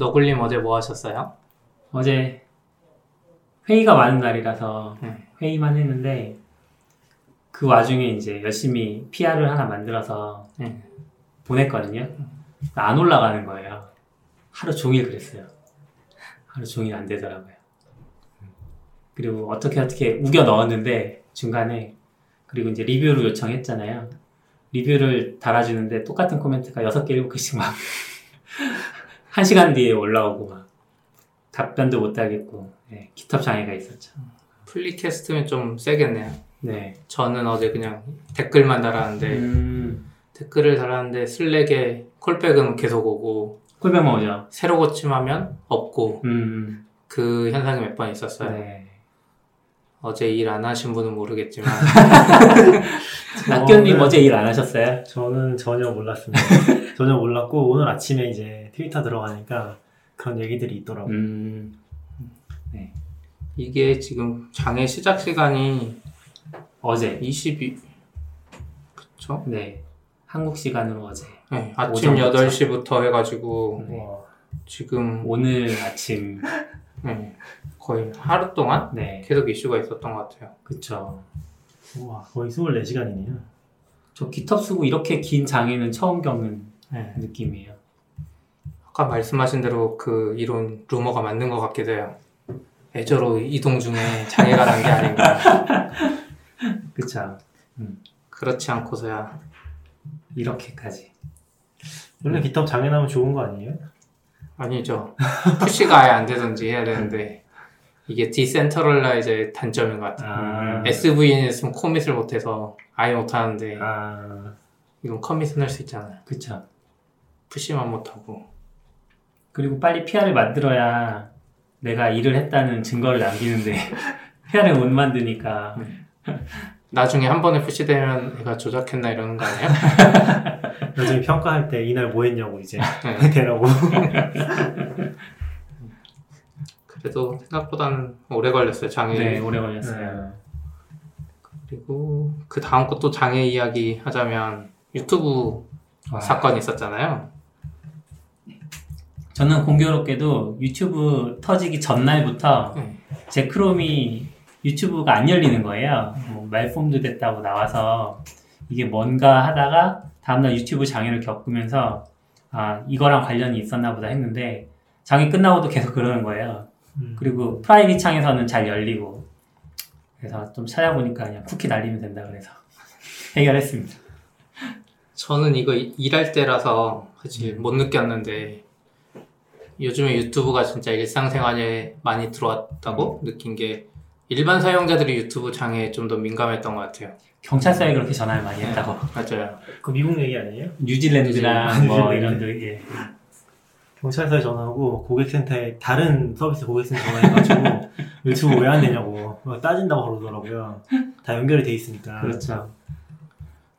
너굴님 어제 뭐 하셨어요? 어제 회의가 많은 날이라서 네. 회의만 했는데 그 와중에 이제 열심히 PR을 하나 만들어서 네. 보냈거든요. 안 올라가는 거예요. 하루 종일 그랬어요. 하루 종일 안 되더라고요. 그리고 어떻게 어떻게 우겨 넣었는데 중간에 그리고 이제 리뷰를 요청했잖아요. 리뷰를 달아주는데 똑같은 코멘트가 6개, 7개씩 막, 한 시간 뒤에 올라오고 막, 답변도 못 하겠고, 네, 기탑 장애가 있었죠. 플리캐스트면 좀 세겠네요. 네. 저는 어제 그냥 댓글만 달았는데 음, 댓글을 달았는데 슬랙에 콜백은 계속 오고 꿀백 먹으죠. 새로 고침하면 없고 음, 그 현상이 몇 번 있었어요. 네. 어제 일 안 하신 분은 모르겠지만 낙견님 저는- 어제 일 안 하셨어요? 저는 전혀 몰랐습니다. 전혀 몰랐고 오늘 아침에 이제 트위터 들어가니까 그런 얘기들이 있더라고요. 음, 이게 지금 장애 시작 시간이 어제. 22 그쵸? 네. 한국 시간으로 어제. 네, 아침 오전부터. 8시부터 해가지고 네. 와, 지금 오늘 아침. 네, 거의 하루 동안 네. 계속 이슈가 있었던 것 같아요. 그쵸. 우와, 거의 24시간이네요. 저 기탑 쓰고 이렇게 긴 장애는 처음 겪는 네. 느낌이에요. 아까 말씀하신 대로 그 이론 루머가 맞는 것 같기도 해요. 애저로 이동 중에 장애가 난 게 아닌가. 그쵸. 그렇지 않고서야 이렇게까지. 원래 기타 장애 나면 좋은 거 아니에요? 아니죠. 푸시가 아예 안 되든지 해야 되는데 이게 decentralize의 단점인 것 같아요. 아, SVN 했으면 commit을 못해서 아예 못하는데 아, 이건 commit은 할 수 있잖아요. 그쵸. push만 못하고 그리고 빨리 PR을 만들어야 내가 일을 했다는 증거를 남기는데 PR을 못 만드니까 나중에 한 번에 push되면 얘가 조작했나 이러는 거 아니에요? 나중에 평가할 때 이날 뭐 했냐고 이제 네. 대라고. 그래도 생각보다는 오래 걸렸어요 장애. 네 오래 걸렸어요. 그리고 그 다음 것도 장애 이야기 하자면 유튜브 와. 사건이 있었잖아요. 저는 공교롭게도 유튜브 터지기 전날부터 네. 제 크롬이 유튜브가 안 열리는 거예요. 뭐 말폼도 됐다고 나와서 이게 뭔가 하다가 다음날 유튜브 장애를 겪으면서 아 이거랑 관련이 있었나 보다 했는데 장애 끝나고도 계속 그러는 거예요. 음. 그리고 프라이빗 창에서는 잘 열리고 그래서 좀 찾아보니까 그냥 쿠키 날리면 된다 그래서 해결했습니다. 저는 이거 이- 일할 때라서 사실 못 느꼈는데 요즘에 유튜브가 진짜 일상생활에 많이 들어왔다고 느낀 게 일반 사용자들이 유튜브 장애에 좀 더 민감했던 것 같아요. 경찰서에 그렇게 전화를 많이 했다고 맞아요. 그 미국 얘기 아니에요? 뉴질랜드랑 뭐 뉴질랜드. 이런 데 예. 경찰서에 전화하고 고객센터에 다른 서비스 고객센터 전화해가지고 유튜브 왜 안 되냐고 막 따진다고 그러더라고요. 다 연결이 돼 있으니까. 그렇죠.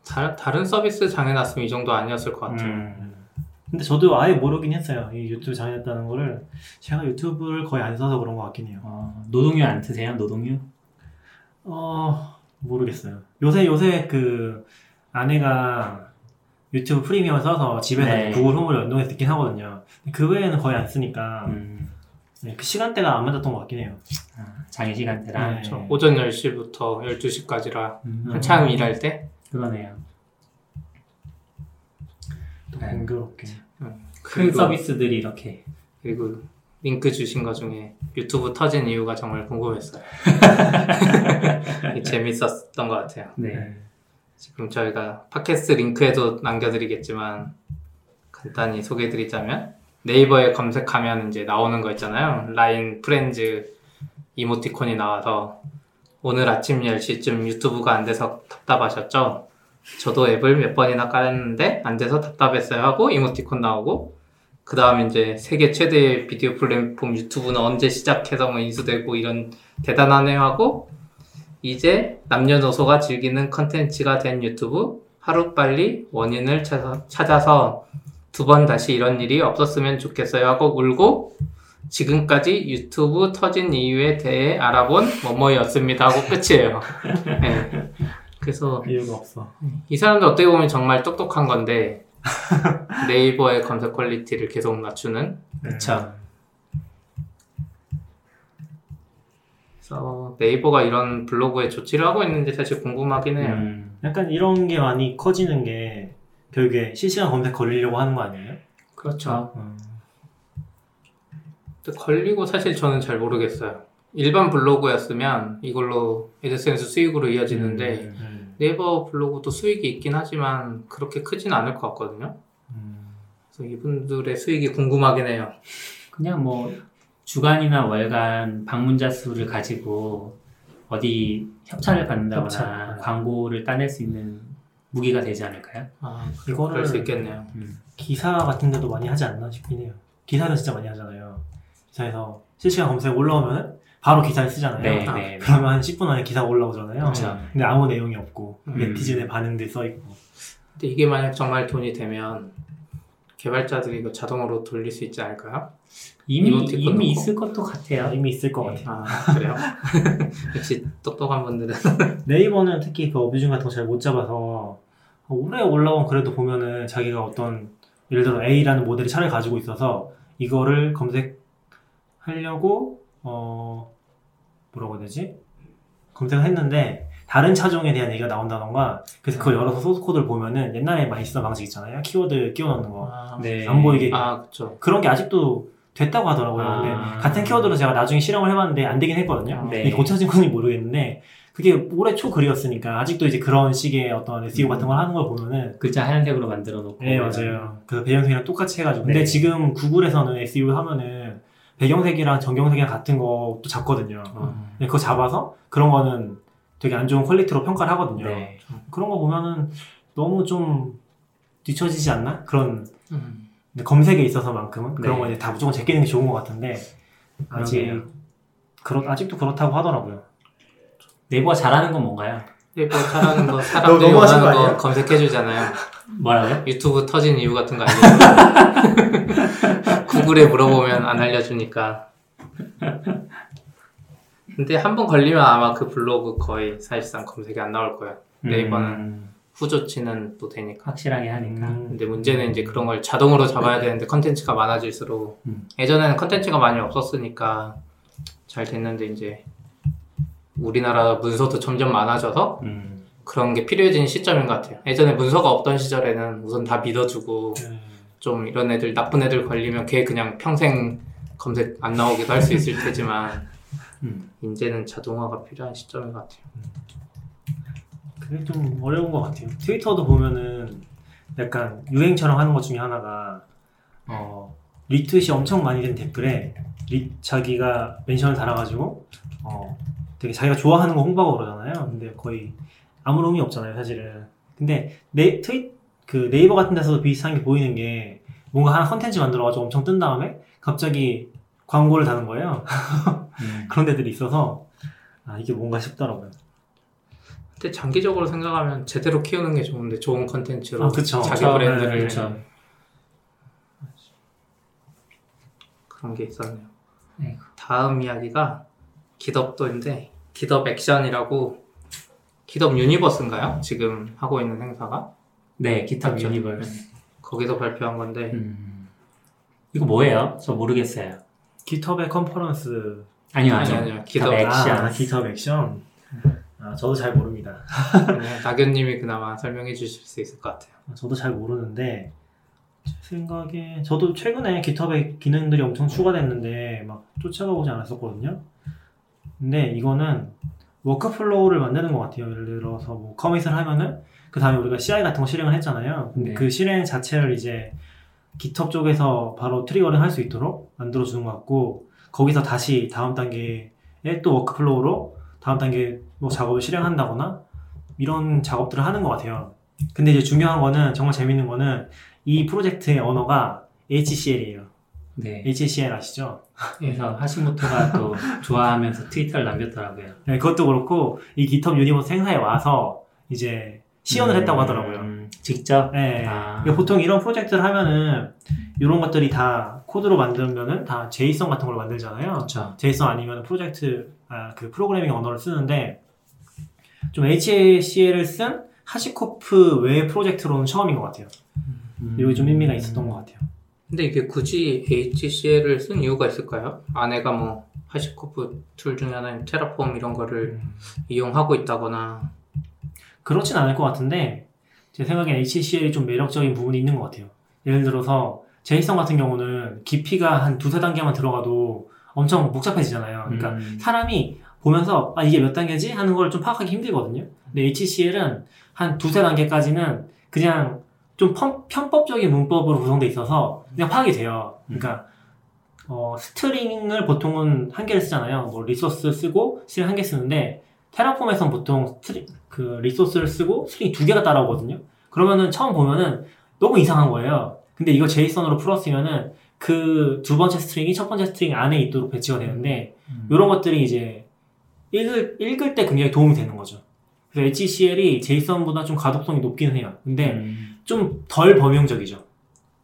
다, 다른 서비스 장애 났으면 이 정도 아니었을 것 같아요. 음, 근데 저도 아예 모르긴 했어요. 이 유튜브 장애됐다는 거를 제가 유튜브를 거의 안 써서 그런 것 같긴 해요. 어, 노동요 안 트세요? 노동요? 어 모르겠어요. 요새 요새 그 아내가 유튜브 프리미엄 써서 집에서 네. 구글 홈을 연동해서 듣긴 하거든요. 그 외에는 거의 안 쓰니까 음, 네, 그 시간대가 안 맞았던 것 같긴 해요. 아, 장애 시간대랑 네. 저 오전 10시부터 12시까지라 음, 한참 일할 때 그러네요. 또 네. 공교롭게. 큰 그리고- 서비스들이 이렇게 그리고 링크 주신 것 중에 유튜브 터진 이유가 정말 궁금했어요. 재밌었던 것 같아요. 네. 지금 저희가 팟캐스트 링크에도 남겨드리겠지만 간단히 소개해드리자면 네이버에 검색하면 이제 나오는 거 있잖아요. 라인 프렌즈 이모티콘이 나와서 오늘 아침 10시쯤 유튜브가 안 돼서 답답하셨죠? 저도 앱을 몇 번이나 깔았는데 안 돼서 답답했어요 하고 이모티콘 나오고 그 다음 이제 세계 최대의 비디오 플랫폼 유튜브는 언제 시작해서 뭐 인수되고 이런 대단하네 하고 이제 남녀노소가 즐기는 컨텐츠가 된 유튜브 하루빨리 원인을 찾아- 찾아서 두 번 다시 이런 일이 없었으면 좋겠어요 하고 울고 지금까지 유튜브 터진 이유에 대해 알아본 뭐뭐였습니다 하고 끝이에요. 네. 그래서 이유가 없어. 이 사람들 어떻게 보면 정말 똑똑한 건데 네이버의 검색 quality를 계속 낮추는 그쵸. 그래서 네이버가 이런 블로그에 조치를 하고 있는지 사실 궁금하긴 해요. 음, 약간 이런 게 많이 커지는 게 결국에 실시간 검색 걸리려고 하는 거 아니에요? 그렇죠. 음. 걸리고 사실 저는 잘 모르겠어요. 일반 블로그였으면 이걸로 AdSense 수익으로 이어지는데 음. 네이버 블로그도 수익이 있긴 하지만 그렇게 크진 않을 것 같거든요. 음. 그래서 이분들의 수익이 궁금하긴 해요. 그냥 뭐 주간이나 월간 방문자 수를 가지고 어디 협찬을 받는다거나 협찬. 광고를 따낼 수 있는 무기가 되지 않을까요? 아, 그럴 수 있겠네요. 음. 기사 같은 데도 많이 하지 않나 싶긴 해요. 기사는 진짜 많이 하잖아요. 기사에서 실시간 검색 올라오면 바로 기사를 쓰잖아요. 네, 아, 네. 그러면 한 10분 안에 기사가 올라오잖아요. 그쵸. 근데 아무 내용이 없고 음. 네티즌의 반응들 써있고 근데 이게 만약 정말 돈이 되면 개발자들이 이거 자동으로 돌릴 수 있지 않을까요? 이미 이미. 있을 것도 같아요. 이미 있을 것 네. 같아요. 아 그래요? 역시 똑똑한 분들은 네이버는 특히 그 어뷰중 같은 거 잘 못 잡아서 올해 올라온 그래도 보면은 자기가 어떤 예를 들어 A라는 모델의 차를 가지고 있어서 이거를 검색하려고 어 뭐라고 해야 되지? 검색을 했는데 다른 차종에 대한 얘기가 나온다던가 그래서 그걸 열어서 소스 코드를 보면은 옛날에 많이 쓰던 방식 있잖아요 키워드 끼워 넣는 거 아, 네. 안 보이게 아 그쵸. 그런 게 아직도 됐다고 하더라고요. 아. 근데 같은 키워드로 제가 나중에 실험을 해봤는데 안 되긴 했거든요. 네. 이게 고쳐진 건지 모르겠는데 그게 올해 초 글이었으니까 아직도 이제 그런 식의 어떤 SEO 같은 걸 하는 걸 보면은 글자 하얀색으로 만들어 놓고 네 맞아요. 그 배경색이랑 똑같이 해가지고 근데 네. 지금 구글에서는 SEO 하면은 배경색이랑 전경색이랑 같은 것도 잡거든요. 어, 근데 그거 잡아서 그런 거는 되게 안 좋은 퀄리티로 평가를 하거든요. 네. 그런 거 보면은 너무 좀 뒤처지지 않나? 그런 음. 검색에 있어서만큼은 그런 네. 거 이제 다 무조건 제끼는 게 좋은 것 같은데 아직 그러게요. 그렇 아직도 그렇다고 하더라고요. 네이버가 잘하는 건 뭔가요? 네이버 잘하는 거 사람들이 하신 거 원하는 거 아니에요? 검색해 주잖아요. 뭐라고요? 유튜브 터진 이유 같은 거 알려줘요. 구글에 물어보면 안 알려주니까. 근데 한 번 걸리면 아마 그 블로그 거의 사실상 검색이 안 나올 거예요. 네이버는 음, 후조치는 또 되니까. 확실하게 하니까. 근데 문제는 이제 그런 걸 자동으로 잡아야 되는데 컨텐츠가 많아질수록 음. 예전에는 컨텐츠가 많이 없었으니까 잘 됐는데 이제 우리나라 문서도 점점 많아져서 음, 그런 게 필요해진 시점인 것 같아요. 예전에 문서가 없던 시절에는 우선 다 믿어주고 좀 이런 애들 나쁜 애들 걸리면 걔 그냥 평생 검색 안 나오기도 할 수 있을 테지만 음. 이제는 자동화가 필요한 시점인 것 같아요. 그게 좀 어려운 것 같아요. 트위터도 보면은 약간 유행처럼 하는 것 중에 하나가 어 리트윗이 엄청 많이 된 댓글에 리, 자기가 멘션을 달아가지고 어 되게 자기가 좋아하는 거 홍보하고 그러잖아요. 근데 거의 아무런 의미 없잖아요, 사실은. 근데 네 트윗 그 네이버 같은 데서도 비슷한 게 보이는 게 뭔가 하나 컨텐츠 만들어가지고 엄청 뜬 다음에 갑자기 광고를 다는 거예요. 음. 그런 데들이 있어서 아 이게 뭔가 싶더라고요. 근데 장기적으로 생각하면 제대로 키우는 게 좋은데 좋은 컨텐츠로 아, 그쵸. 자기 그쵸. 브랜드를 네, 그쵸. 그런 게 있었네요. 아이고. 다음 이야기가 기덥도인데 기덥 액션이라고 GitHub Universe인가요? 지금 하고 있는 행사가 네, GitHub 맞죠? Universe. 거기서 발표한 건데 음. 이거 뭐예요? 저 모르겠어요. GitHub의 컨퍼런스 아니요, 아니 아니요. 아니요 GitHub Action. 아, GitHub Action. 아, 저도 잘 모릅니다. 네, 낙연님이 그나마 설명해 주실 수 있을 것 같아요. 아, 저도 잘 모르는데 제 생각에 저도 최근에 GitHub의 기능들이 엄청 추가됐는데 막 쫓아가 보지 않았었거든요. 근데 이거는 workflow를 만드는 것 같아요. 예를 들어서 뭐 commit을 하면은 그 다음에 우리가 CI 같은 거 실행을 했잖아요. 근데 네. 그 실행 자체를 이제 GitHub 쪽에서 바로 trigger를 할수 있도록 만들어 주는 것 같고 거기서 다시 다음 단계에 또 workflow로 다음 단계 뭐 작업을 실행한다거나 이런 작업들을 하는 것 같아요. 근데 이제 중요한 거는 정말 재밌는 거는 이 프로젝트의 언어가 HCL이에요. 네. HCL 아시죠? 그래서 하시모토가 또 좋아하면서 트위터를 남겼더라고요. 네, 그것도 그렇고 이 GitHub Universe 행사에 와서 이제 시연을 했다고 하더라고요. 음, 직접? 네. 아. 그러니까 보통 이런 프로젝트를 하면은 이런 것들이 다 코드로 만들면은 다 JSON 같은 걸로 만들잖아요. 그렇죠. JSON 아니면 프로젝트 아, 그 프로그래밍 언어를 쓰는데 좀 HCL을 쓴 HashiCorp 외 프로젝트로는 처음인 것 같아요. 음. 이게 좀 의미가 있었던 것 같아요. 근데 이게 굳이 HCL을 쓴 이유가 있을까요? 아내가 뭐 하시코프 툴 중에 하나인 테라폼 이런 거를 음. 이용하고 있다거나 그렇진 않을 것 같은데 제 생각엔 HCL이 좀 매력적인 부분이 있는 것 같아요. 예를 들어서 제이슨 같은 경우는 깊이가 한 두세 단계만 들어가도 엄청 복잡해지잖아요. 그러니까 음. 사람이 보면서 아 이게 몇 단계지 하는 걸 좀 파악하기 힘들거든요. 근데 HCL은 한 두세 단계까지는 그냥 좀 편, 편법적인 문법으로 구성돼 있어서 그냥 파악이 돼요. 그러니까 어, string을 보통은 한 개를 쓰잖아요. 뭐 resource 쓰고 string 한 개 쓰는데 Terraform에선 보통 string 그 resource를 쓰고 string 두 개가 따라오거든요. 그러면은 처음 보면은 너무 이상한 거예요. 근데 이거 JSON으로 풀었으면은 그 두 번째 string이 첫 번째 string 안에 있도록 배치가 되는데 음. 이런 것들이 이제 읽을, 읽을 때 굉장히 도움이 되는 거죠. 그래서 HCL이 JSON보다 좀 가독성이 높기는 해요. 근데 음. 좀덜 범용적이죠.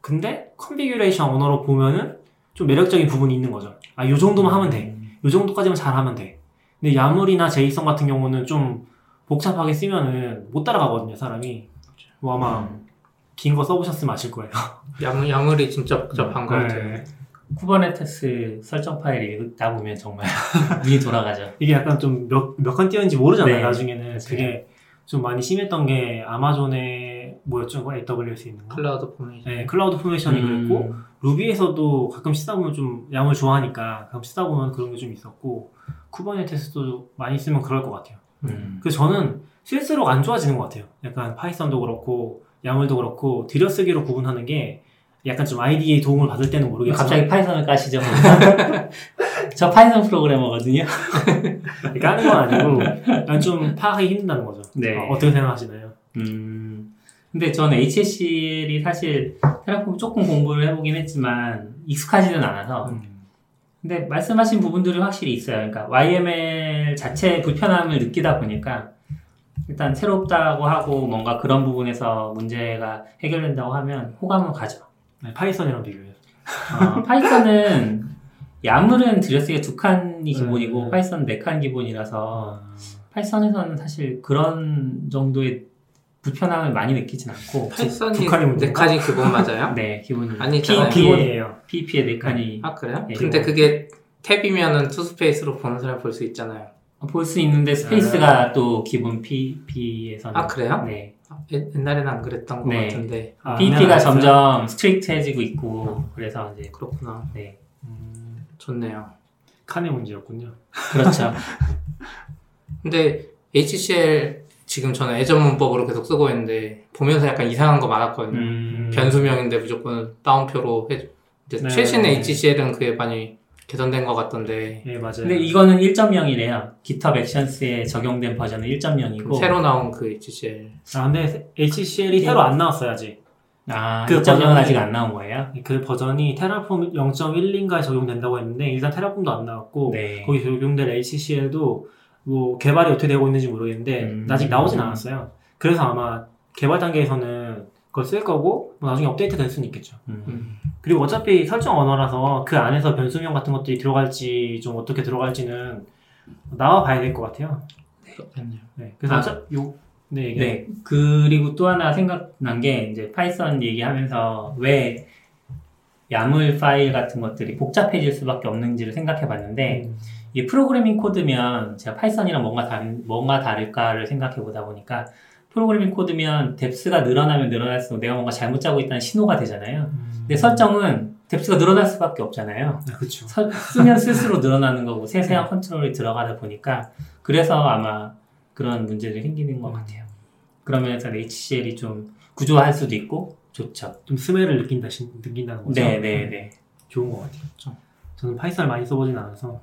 근데 configuration 언어로 보면은 좀 매력적인 부분이 있는 거죠. 아, 요 정도만 하면 돼. 요 정도까지만 잘하면 돼. 근데 YAML이나 JSON 같은 경우는 좀 복잡하게 쓰면은 못 따라가거든요, 사람이. 뭐 아마 긴 거 써보셨으면 아실 거예요. YAML, YAML이 진짜 복잡한 것 같아요. 네. Kubernetes 설정 파일을 읽다 보면 정말 눈이 돌아가죠. 이게 약간 좀 몇, 몇 칸 띄었는지 모르잖아요, 네. 나중에는. 그게 좀 많이 심했던 게 아마존에 뭐였죠? 그거 AWS 있는 거? CloudFormation. 네, CloudFormation이 그랬고, Ruby에서도 가끔 쓰다 보면 좀 양을 좋아하니까 가끔 쓰다 보면 그런 게 좀 있었고, Kubernetes도 많이 쓰면 그럴 것 같아요. 음. 그래서 저는 쓸수록 안 좋아지는 것 같아요. 약간 Python도 그렇고, YAML도 그렇고, 들여쓰기로 구분하는 게 약간 좀 IDE에 도움을 받을 때는 모르겠지만, 갑자기 Python을 까시죠? 저 Python 프로그래머거든요. 까는 건 아니고, 약간 좀 파악하기 힘든다는 거죠. 네. 어, 어떻게 생각하시나요? 음. 근데 저는 HCL이 사실 Terraform 조금 공부를 해보긴 했지만 익숙하지는 않아서 음. 근데 말씀하신 부분들이 확실히 있어요. 그러니까 YML 자체의 불편함을 느끼다 보니까 일단 새롭다고 하고 뭔가 그런 부분에서 문제가 해결된다고 하면 호감은 가죠. 네, Python이랑 비교해서. 어, Python은 YAML은 들여쓰기가 두 칸이 기본이고 네. Python 네 칸 기본이라서 Python에서는 사실 그런 정도의 불편함을 많이 느끼진 않고 Python이 네? 칸이 기본 맞아요? 네 기본이 아니잖아요. PEP의, 기본이에요. PEP의 네 칸이 아 그래요? 네. 근데 그게 tab이면은 two space로 보는 사람 볼 수 있잖아요. 볼 수 있는데 space가 또 기본 PEP에서는 아 그래요? 네. 아, 옛- 옛날에는 안 그랬던 것 네. 같은데 아, PEP가 네, 알았어요. 점점 스트릭트해지고 있고 그래서 이제 그렇구나. 네 음, 좋네요. 칸의 문제였군요. 그렇죠. 근데 HCL 지금 저는 애전 문법으로 계속 쓰고 있는데 보면서 약간 이상한 거 많았거든요. 음, 변수명인데 무조건 따옴표로 해. 이제 네. 최신 의 HCL은 그게 많이 개선된 것 같던데 예, 맞아요. 근데 이거는 1.0이래요. GitHub 액션스에 적용된 버전은 1.0이고 새로 나온 그 HCL 아, 근데 HCL이 새로 안 나왔어요, 아직. 아, 그 1.0은 버전이- 아직 안 나온 거예요? 그 버전이 테라폼 0.1인가에 적용된다고 했는데, 일단 테라폼도 안 나왔고, 네. 거기 적용된 HCL도 뭐 개발이 어떻게 되고 있는지 모르겠는데, 음. 아직 나오진 않았어요. 그래서 아마 개발 단계에서는 그걸 쓸 거고, 뭐 나중에 업데이트 될 수는 있겠죠. 음. 음. 그리고 어차피 설정 언어라서 그 안에서 변수명 같은 것들이 들어갈지, 좀 어떻게 들어갈지는 나와 봐야 될 것 같아요. 그렇겠네요. 네. 그래서 아. 어차- 요, 네. 네. 그리고 또 하나 생각난 게 이제 Python 얘기하면서 왜 YAML 파일 같은 것들이 복잡해질 수밖에 없는지를 생각해 봤는데 음. 이게 프로그래밍 코드면 제가 Python이랑 뭔가 다른 뭔가 다를까를 생각해 보다 보니까 프로그래밍 코드면 depth가 늘어나면 늘어날수록 내가 뭔가 잘못 짜고 있다는 신호가 되잖아요. 음. 근데 설정은 depth가 늘어날 수밖에 없잖아요. 아. 서- 쓰면 쓸수록 늘어나는 거고 세세한 컨트롤이 들어가다 보니까 그래서 아마 그런 문제들이 생기는 것 같아요. 그런 면에서 HCL이 좀 구조화할 수도 있고 좋죠. 좀 스멜을 느낀다, 신- 느낀다는 거죠. 네, 네, 네. 좋은 것 같아요. 그렇죠. 저는 파이썬을 많이 써보진 않아서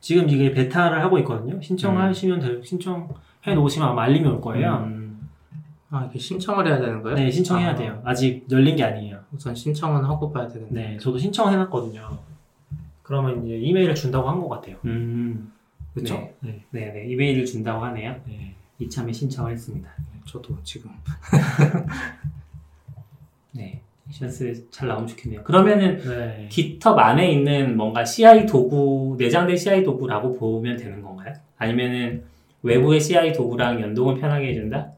지금 이게 베타를 하고 있거든요. 신청하시면 될 신청 해 놓으시면 아마 알림이 올 거예요. 음, 아 이게 신청을 해야 되는 거예요? 네, 신청해야 아, 돼요. 아직 열린 게 아니에요. 우선 신청은 하고 봐야 되겠네. 네, 저도 신청해 놨거든요. 그러면 이제 이메일을 준다고 한 것 같아요. 음, 그렇죠? 네. 네. 네, 네. 이메일을 준다고 하네요. 네. 이참에 신청을 했습니다. 저도 지금 네. 액션스 잘 나오면 좋겠네요. 그러면은 네. GitHub 안에 있는 뭔가 CI 도구, 내장된 CI 도구라고 보면 되는 건가요? 아니면은 외부의 CI 도구랑 연동을 편하게 해준다?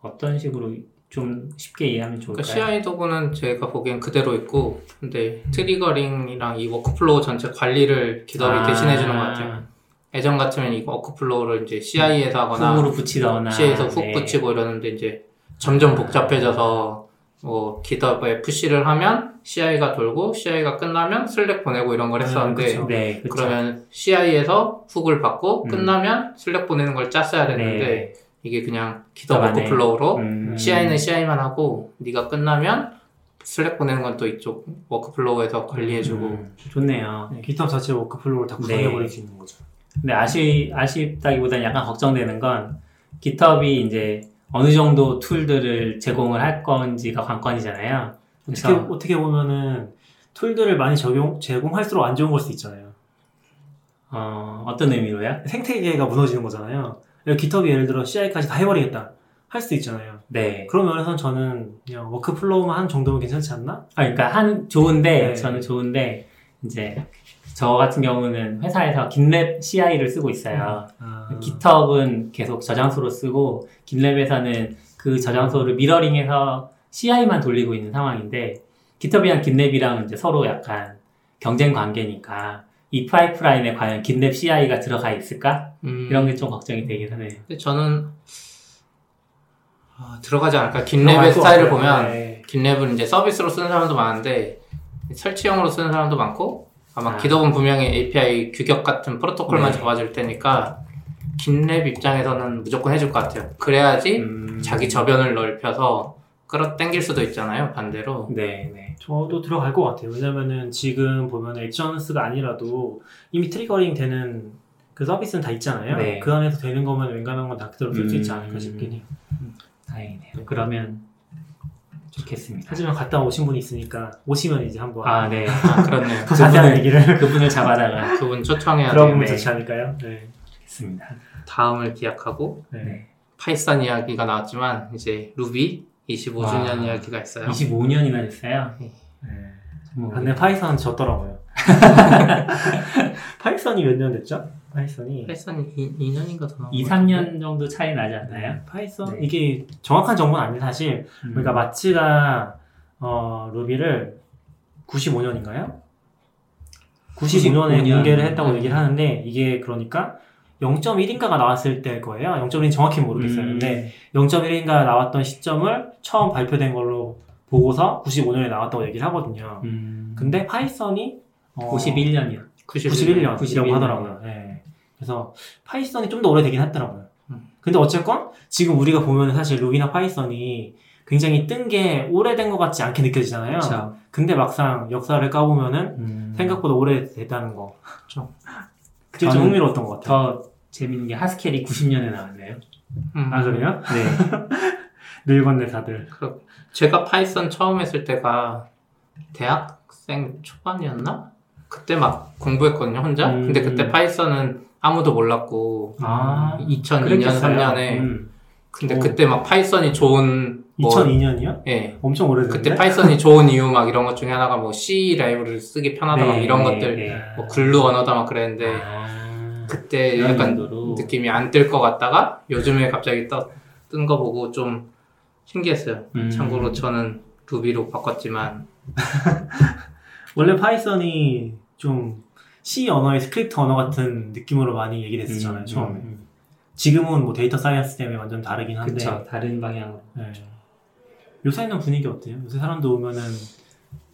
어떤 식으로 좀 쉽게 이해하면 좋을까요? 그러니까 CI 도구는 제가 보기엔 그대로 있고, 근데 triggering이랑 이 workflow 전체 관리를 GitHub이 아. 대신해 주는 것 같아요. 예전 같으면 이 workflow를 이제 CI에서 하거나 hook으로 붙이거나 CI에서 hook 네. 붙이고 이러는데 이제 점점 복잡해져서 뭐 GitHub에 push를 하면 CI가 돌고 CI가 끝나면 Slack 보내고 이런 걸 아, 했었는데 그쵸. 네. 그러면 CI에서 hook을 받고 음. 끝나면 Slack 보내는 걸 짰어야 됐는데 네. 이게 그냥 안에. workflow로 음. CI는 CI만 하고 네가 끝나면 Slack 보내는 건 또 이쪽 workflow에서 관리해주고 음, 좋네요. 네, GitHub 자체 workflow를 다 구성해버릴 네. 수 있는 거죠. 근데 아쉬, 아쉽다기보다는 약간 걱정되는 건 GitHub이 이제 어느 정도 툴들을 제공을 할 건지가 관건이잖아요. 어떻게, 그래서 어떻게 보면은 툴들을 많이 적용, 제공할수록 안 좋은 걸 수도 있잖아요. 어, 어떤 의미로요? 생태계가 무너지는 거잖아요. GitHub이 예를 들어 CI까지 다 해버리겠다. 할 수도 있잖아요. 네. 그런 면에서는 저는 그냥 workflow만 한 정도면 괜찮지 않나? 아, 그러니까 한 좋은데 네. 저는 좋은데 이제 저 같은 경우는 회사에서 GitLab CI를 쓰고 있어요. 아, GitHub은 계속 저장소로 쓰고 GitLab에서는 그 저장소를 미러링해서 CI만 돌리고 있는 상황인데 GitHub이랑 GitLab이랑 이제 서로 약간 경쟁 관계니까 이 파이프라인에 과연 GitLab CI가 들어가 있을까? 음, 이런 게 좀 걱정이 되긴 하네요. 근데 저는 아, 들어가지 않을까 긴랩의 것 스타일을. 보면 네. 긴랩은 이제 서비스로 쓰는 사람도 많은데 설치용으로 쓰는 사람도 많고 아마 아. 기업은 분명히 API 규격 같은 프로토콜만 네. 잡아줄 테니까 긴랩 입장에서는 무조건 해줄 것 같아요. 그래야지 음, 자기 저변을 넓혀서 끌어당길 수도 있잖아요. 반대로. 네, 네. 저도 들어갈 것 같아요. 왜냐면은 지금 보면 Actions가 아니라도 이미 triggering 되는 그 서비스는 다 있잖아요. 네. 그 안에서 되는 거면 웬간한 건 다 그대로 쓸수 있지 않을까 음. 싶긴 해요. 다행이네요. 그러면 좋겠습니다. 하지만 갔다 오신 분이 있으니까 오시면 이제 한번 아, 네. 아, 그렇네요. 더 자세한 얘기를 그분을 잡아다가 그분 초청해야 돼요. 네. 좋지 않을까요? 네. 했습니다. 다음을 기약하고 네. 네. 파이썬 이야기가 나왔지만 이제 루비 25주년 와. 이야기가 있어요. 25년이나 됐어요. 네. 정말 근데 파이썬 졌더라고요. 파이썬이 몇 년 됐죠? 파이썬이 파이썬 2, 2년인가 더 나온 2, 것 같은데? 3년 정도 차이 나지 않나요? 파이썬 네. 이게 정확한 정보는 아닌데 사실 음. 그러니까 마츠가 어, 루비를 95년인가요? 95년에 95년. 공개를 했다고 음. 얘기를 하는데 이게 그러니까 0.1인가가 나왔을 때일 거예요. 0.1인 정확히 모르겠어요. 음. 근데 0.1인가 나왔던 시점을 처음 발표된 걸로 보고서 95년에 나왔다고 얘기를 하거든요. 음. 근데 파이썬이 어, 91년이요. 91년이라고 91년. 하더라고요. 예. 그래서 파이썬이 좀 더 오래되긴 했더라고요. 음. 근데 어쨌건 지금 우리가 보면 사실 루비나 파이썬이 굉장히 뜬 게 오래된 것 같지 않게 느껴지잖아요. 그렇죠. 근데 막상 역사를 까보면은 음. 생각보다 오래됐다는 거. 그렇죠. 그게 좀 흥미로웠던 것 같아요. 더 재밌는 게 하스켈이 90년에 나왔네요. 음. 아 그래요? 네. 늙었네 다들. 그렇- 제가 파이썬 처음 했을 때가 대학생 초반이었나? 그때 막 공부했거든요, 혼자. 음. 근데 그때 파이썬은 아무도 몰랐고, 아, 2002년, 그랬겠어요. 3년에. 음. 근데 오. 그때 막 파이썬이 좋은, 뭐, 2002년이요? 예. 엄청 오래됐는데. 그때 파이썬이 좋은 이유 막 이런 것 중에 하나가 뭐 C 라이브를 쓰기 편하다 막 네, 이런 네, 것들, 네. 뭐 glue 언어다 막 그랬는데, 아, 그때 약간 정도로. 느낌이 안 뜰 것 같다가 요즘에 갑자기 뜬 거 보고 좀 신기했어요. 음. 참고로 저는 루비로 바꿨지만 원래 파이썬이 좀 C 언어의 스크립트 언어 같은 느낌으로 많이 얘기됐었잖아요 음, 처음에. 음, 지금은 뭐 data science 때문에 완전 다르긴 음. 한데. 그쵸. 다른 방향으로. 네. 요새는 분위기 어때요? 요새 사람도 오면은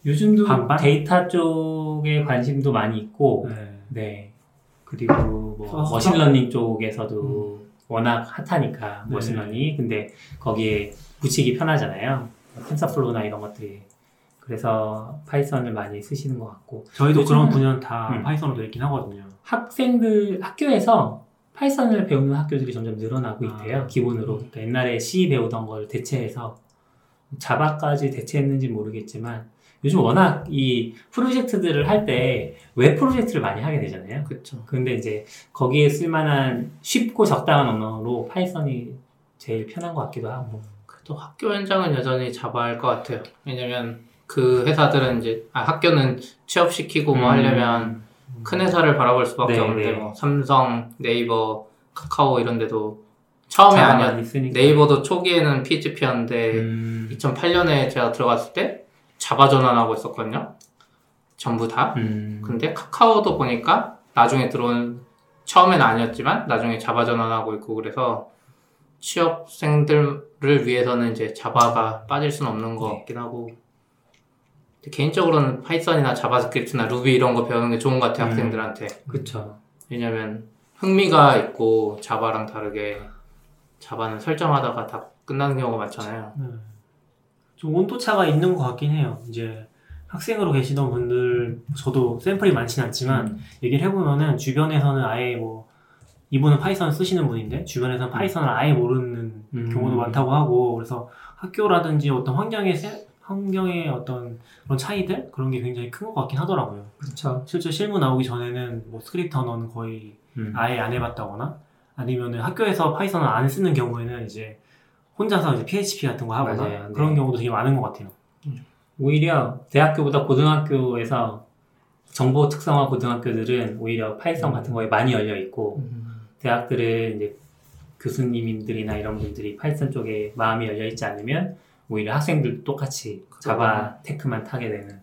요즘도 반반? 데이터 쪽에 관심도 많이 있고, 네. 네. 그리고 뭐 어, 머신러닝 쪽에서도 워낙 핫하니까 네. 머신러닝 근데 거기에 붙이기 편하잖아요. TensorFlow나 이런 것들이. 그래서 파이썬을 많이 쓰시는 것 같고 저희도 그런 분야는 다 음. 파이썬으로 되어 있긴 하거든요. 학생들 학교에서 파이썬을 배우는 학교들이 점점 늘어나고 아. 있대요. 기본으로 그러니까 옛날에 C 배우던 걸 대체해서 자바까지 대체했는지 모르겠지만 요즘 워낙 이 프로젝트들을 할 때 웹 프로젝트를 많이 하게 되잖아요. 그쵸. 근데 이제 거기에 쓸만한 쉽고 적당한 언어로 파이썬이 제일 편한 것 같기도 하고. 그래도 학교 현장은 여전히 할것 같아요. 왜냐면 그 회사들은 이제 아, 학교는 취업시키고 뭐 하려면 큰 회사를 바라볼 수밖에 네, 없는데 네. 뭐 삼성, 네이버, 카카오 이런 데도 처음에 자바만 아니었 있으니까. 네이버도 초기에는 PHP였는데 음. 2008년에 제가 들어갔을 때 자바 전환하고 있었거든요. 전부 다. 음. 근데 카카오도 보니까 나중에 들어온 처음엔 아니었지만 나중에 자바 전환하고 있고 그래서 취업생들을 위해서는 이제 자바가 빠질 수는 없는 것 네. 같긴 하고 개인적으로는 파이썬이나 자바스크립트나 루비 이런 거 배우는 게 좋은 것 같아요 음. 학생들한테 그쵸. 왜냐면 흥미가 있고 자바랑 다르게 자바는 설정하다가 다 끝나는 경우가 많잖아요 네. 좀 온도차가 있는 것 같긴 해요. 이제 학생으로 계시던 분들, 저도 샘플이 많진 않지만 음. 얘기를 해보면은 주변에서는 아예 뭐 이분은 파이썬 쓰시는 분인데 주변에서는 파이썬을 아예 모르는 음. 경우도 많다고 하고 그래서 학교라든지 어떤 환경의 세- 환경의 어떤 그런 차이들 그런 게 굉장히 큰 것 같긴 하더라고요. 그쵸. 실제 실무 나오기 전에는 뭐 스크립트 언어는 거의 음. 아예 안 해봤다거나 아니면은 학교에서 파이썬을 안 쓰는 경우에는 이제 혼자서 이제 PHP 같은 거 하거나 맞아요. 네. 그런 경우도 되게 많은 것 같아요. 오히려 대학교보다 고등학교에서 정보 특성화 고등학교들은 오히려 파이썬 같은 거에 많이 열려 있고 대학들은 이제 교수님들이나 이런 분들이 파이썬 쪽에 마음이 열려 있지 않으면 오히려 학생들도 똑같이 자바 tech만 타게 되는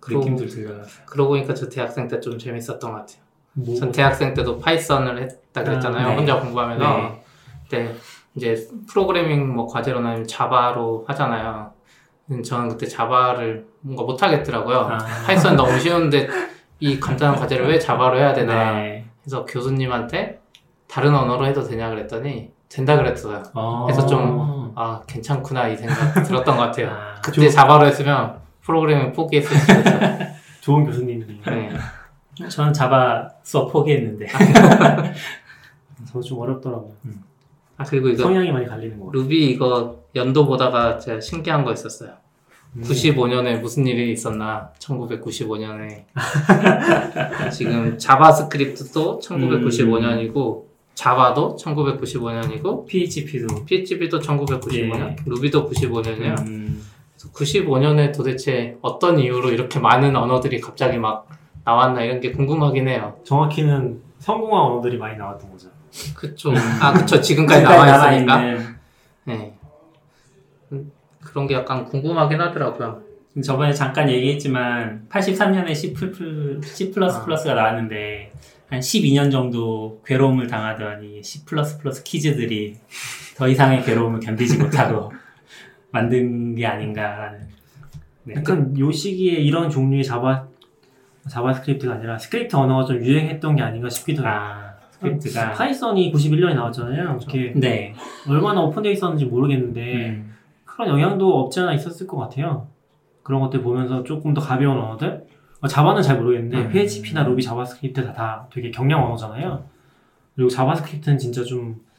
그러고- 느낌들 들려요. 그러고 보니까 저 대학생 때 좀 재밌었던 것 같아요 뭐, 전 대학생 때도 파이썬을 했다 그랬잖아요. 아, 네. 혼자 공부하면서. 네. 그때 이제 프로그래밍 뭐 과제로는 자바로 하잖아요. 음, 저는 그때 자바를 뭔가 못 하겠더라고요. 아. 파이썬 너무 쉬운데 이 간단한 과제를 왜 자바로 해야 되나. 네. 그래서 교수님한테 다른 언어로 해도 되냐 그랬더니 된다 그랬어요. 어. 그래서 좀- 아 괜찮구나 이 생각 들었던 것 같아요. 아, 그때 자바로 했으면 프로그래밍 포기했을 수도 있어요. 좋은 교수님들이 네. 저는 자바 수업 포기했는데. 저도 좀 어렵더라고요. 아 그리고 이거 성향이 많이 갈리는 것 같아요. 루비 이거 연도 보다가 제가 신기한 거 있었어요. 음. 95년에 무슨 일이 있었나? 1995년에 지금 자바스크립트도 1995년이고 자바도 1995년이고 PHP도. PHP도 1995년, 예. 루비도 95년이에요. 음, 95년에 도대체 어떤 이유로 이렇게 많은 언어들이 갑자기 막 나왔나 이런 게 궁금하긴 해요. 정확히는 성공한 언어들이 많이 나왔던 거죠. 그쵸. 아 그쵸. 지금까지 나와 있으니까. 네. 음, 그런 게 약간 궁금하긴 하더라고요. 저번에 잠깐 얘기했지만 83년에 C++, C++가 아. 나왔는데 한 12년 정도 괴로움을 당하더니 C++ 키즈들이 더 이상의 괴로움을 견디지 못하고 만든 게 아닌가라는 네. 약간 요 시기에 이런 종류의 자바 자바스크립트가 아니라 스크립트 언어가 좀 유행했던 게 아닌가 싶기도 해요. 아 스크립트가 파이썬이 91년에 나왔잖아요. 이렇게 네 얼마나 오픈되어 있었는지 모르겠는데 음, 그런 영향도 없지 않아 있었을 것 같아요. 그런 것들 보면서 조금 더 가벼운 언어들 어, 자바는 잘 모르겠는데 음. PHP나 루비, 자바스크립트 다, 다 되게 경량 언어잖아요. 그리고 자바스크립트는 진짜 좀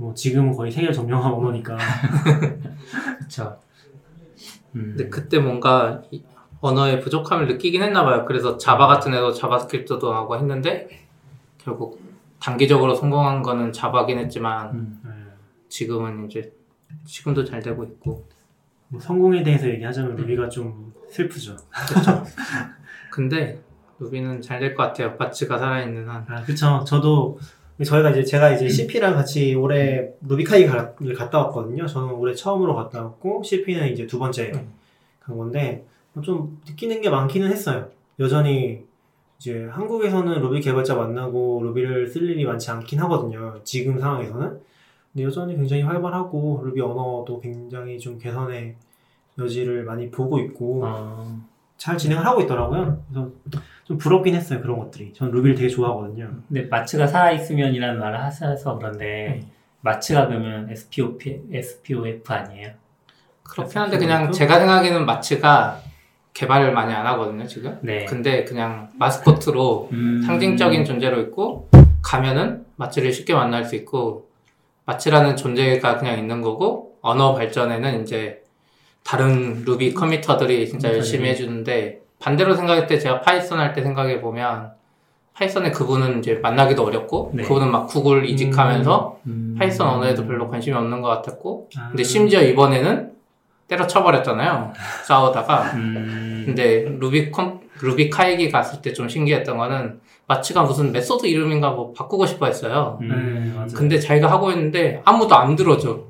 뭐 지금은 거의 세계를 점령한 언어니까 그쵸 음, 근데 그때 뭔가 이 언어의 부족함을 느끼긴 했나 봐요. 그래서 자바 같은 애도 자바스크립트도 하고 했는데 결국 단기적으로 성공한 거는 자바긴 했지만 음, 네. 지금은 이제 지금도 잘 되고 있고 뭐 성공에 대해서 얘기하자면 루비가 좀 슬프죠. 그렇죠. 근데 루비는 잘 될 것 같아요. 마츠가 살아있는 한. 아, 그쵸. 저도, 저희가 이제, 제가 이제 CP랑 같이 올해 루비카이기를 갔다 왔거든요. 저는 올해 처음으로 갔다 왔고, CP는 이제 두 번째 간 건데, 좀 느끼는 게 많기는 했어요. 여전히, 이제 한국에서는 루비 개발자 만나고 루비를 쓸 일이 많지 않긴 하거든요. 지금 상황에서는. 근데 여전히 굉장히 활발하고, 루비 언어도 굉장히 좀 개선의 여지를 많이 보고 있고, 어, 잘 진행을 하고 있더라고요. 그래서 좀 부럽긴 했어요, 그런 것들이. 전 루비를 되게 좋아하거든요. 근데 마츠가 살아있으면이라는 말을 하셔서 그런데 마츠가 그러면 SPOP, SPOF 아니에요? 그렇긴 한데 그냥 제가 생각에는 마츠가 개발을 많이 안 하거든요, 지금. 네. 근데 그냥 마스코트로 음, 상징적인 존재로 있고 가면은 마츠를 쉽게 만날 수 있고 마츠라는 존재가 그냥 있는 거고 언어 발전에는 이제 다른 루비 committer들이 진짜 committer들이. 열심히 해주는데 반대로 생각할 때 제가 파이썬 할 때 생각해 보면 파이썬의 그분은 이제 만나기도 어렵고 네. 그분은 막 구글 이직하면서 음, 파이썬 언어에도 별로 관심이 없는 것 같았고 아, 근데 심지어 이번에는 때려쳐버렸잖아요 싸우다가 음, 근데 루비 컴, 루비 카이기 갔을 때 좀 신기했던 거는 마츠가 무슨 method 이름인가 뭐 바꾸고 싶어 했어요. 음. 네. 근데 자기가 하고 있는데 아무도 안 들어줘.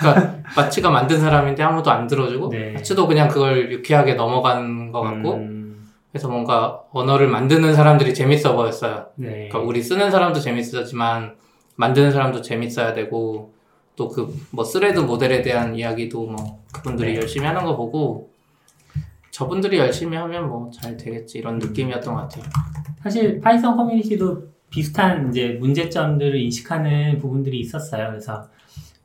그러니까 마츠가 만든 사람인데 아무도 안 들어주고 네. 마츠도 그냥 그걸 유쾌하게 넘어가는 것 같고 음, 그래서 뭔가 언어를 만드는 사람들이 재밌어 보였어요. 네. 그러니까 우리 쓰는 사람도 재밌었지만 만드는 사람도 재밌어야 되고 또 그 뭐 thread 모델에 대한 이야기도 뭐 그분들이 네. 열심히 하는 거 보고 저분들이 열심히 하면 뭐 잘 되겠지 이런 느낌이었던 것 같아요. 사실 파이썬 커뮤니티도 비슷한 이제 문제점들을 인식하는 부분들이 있었어요. 그래서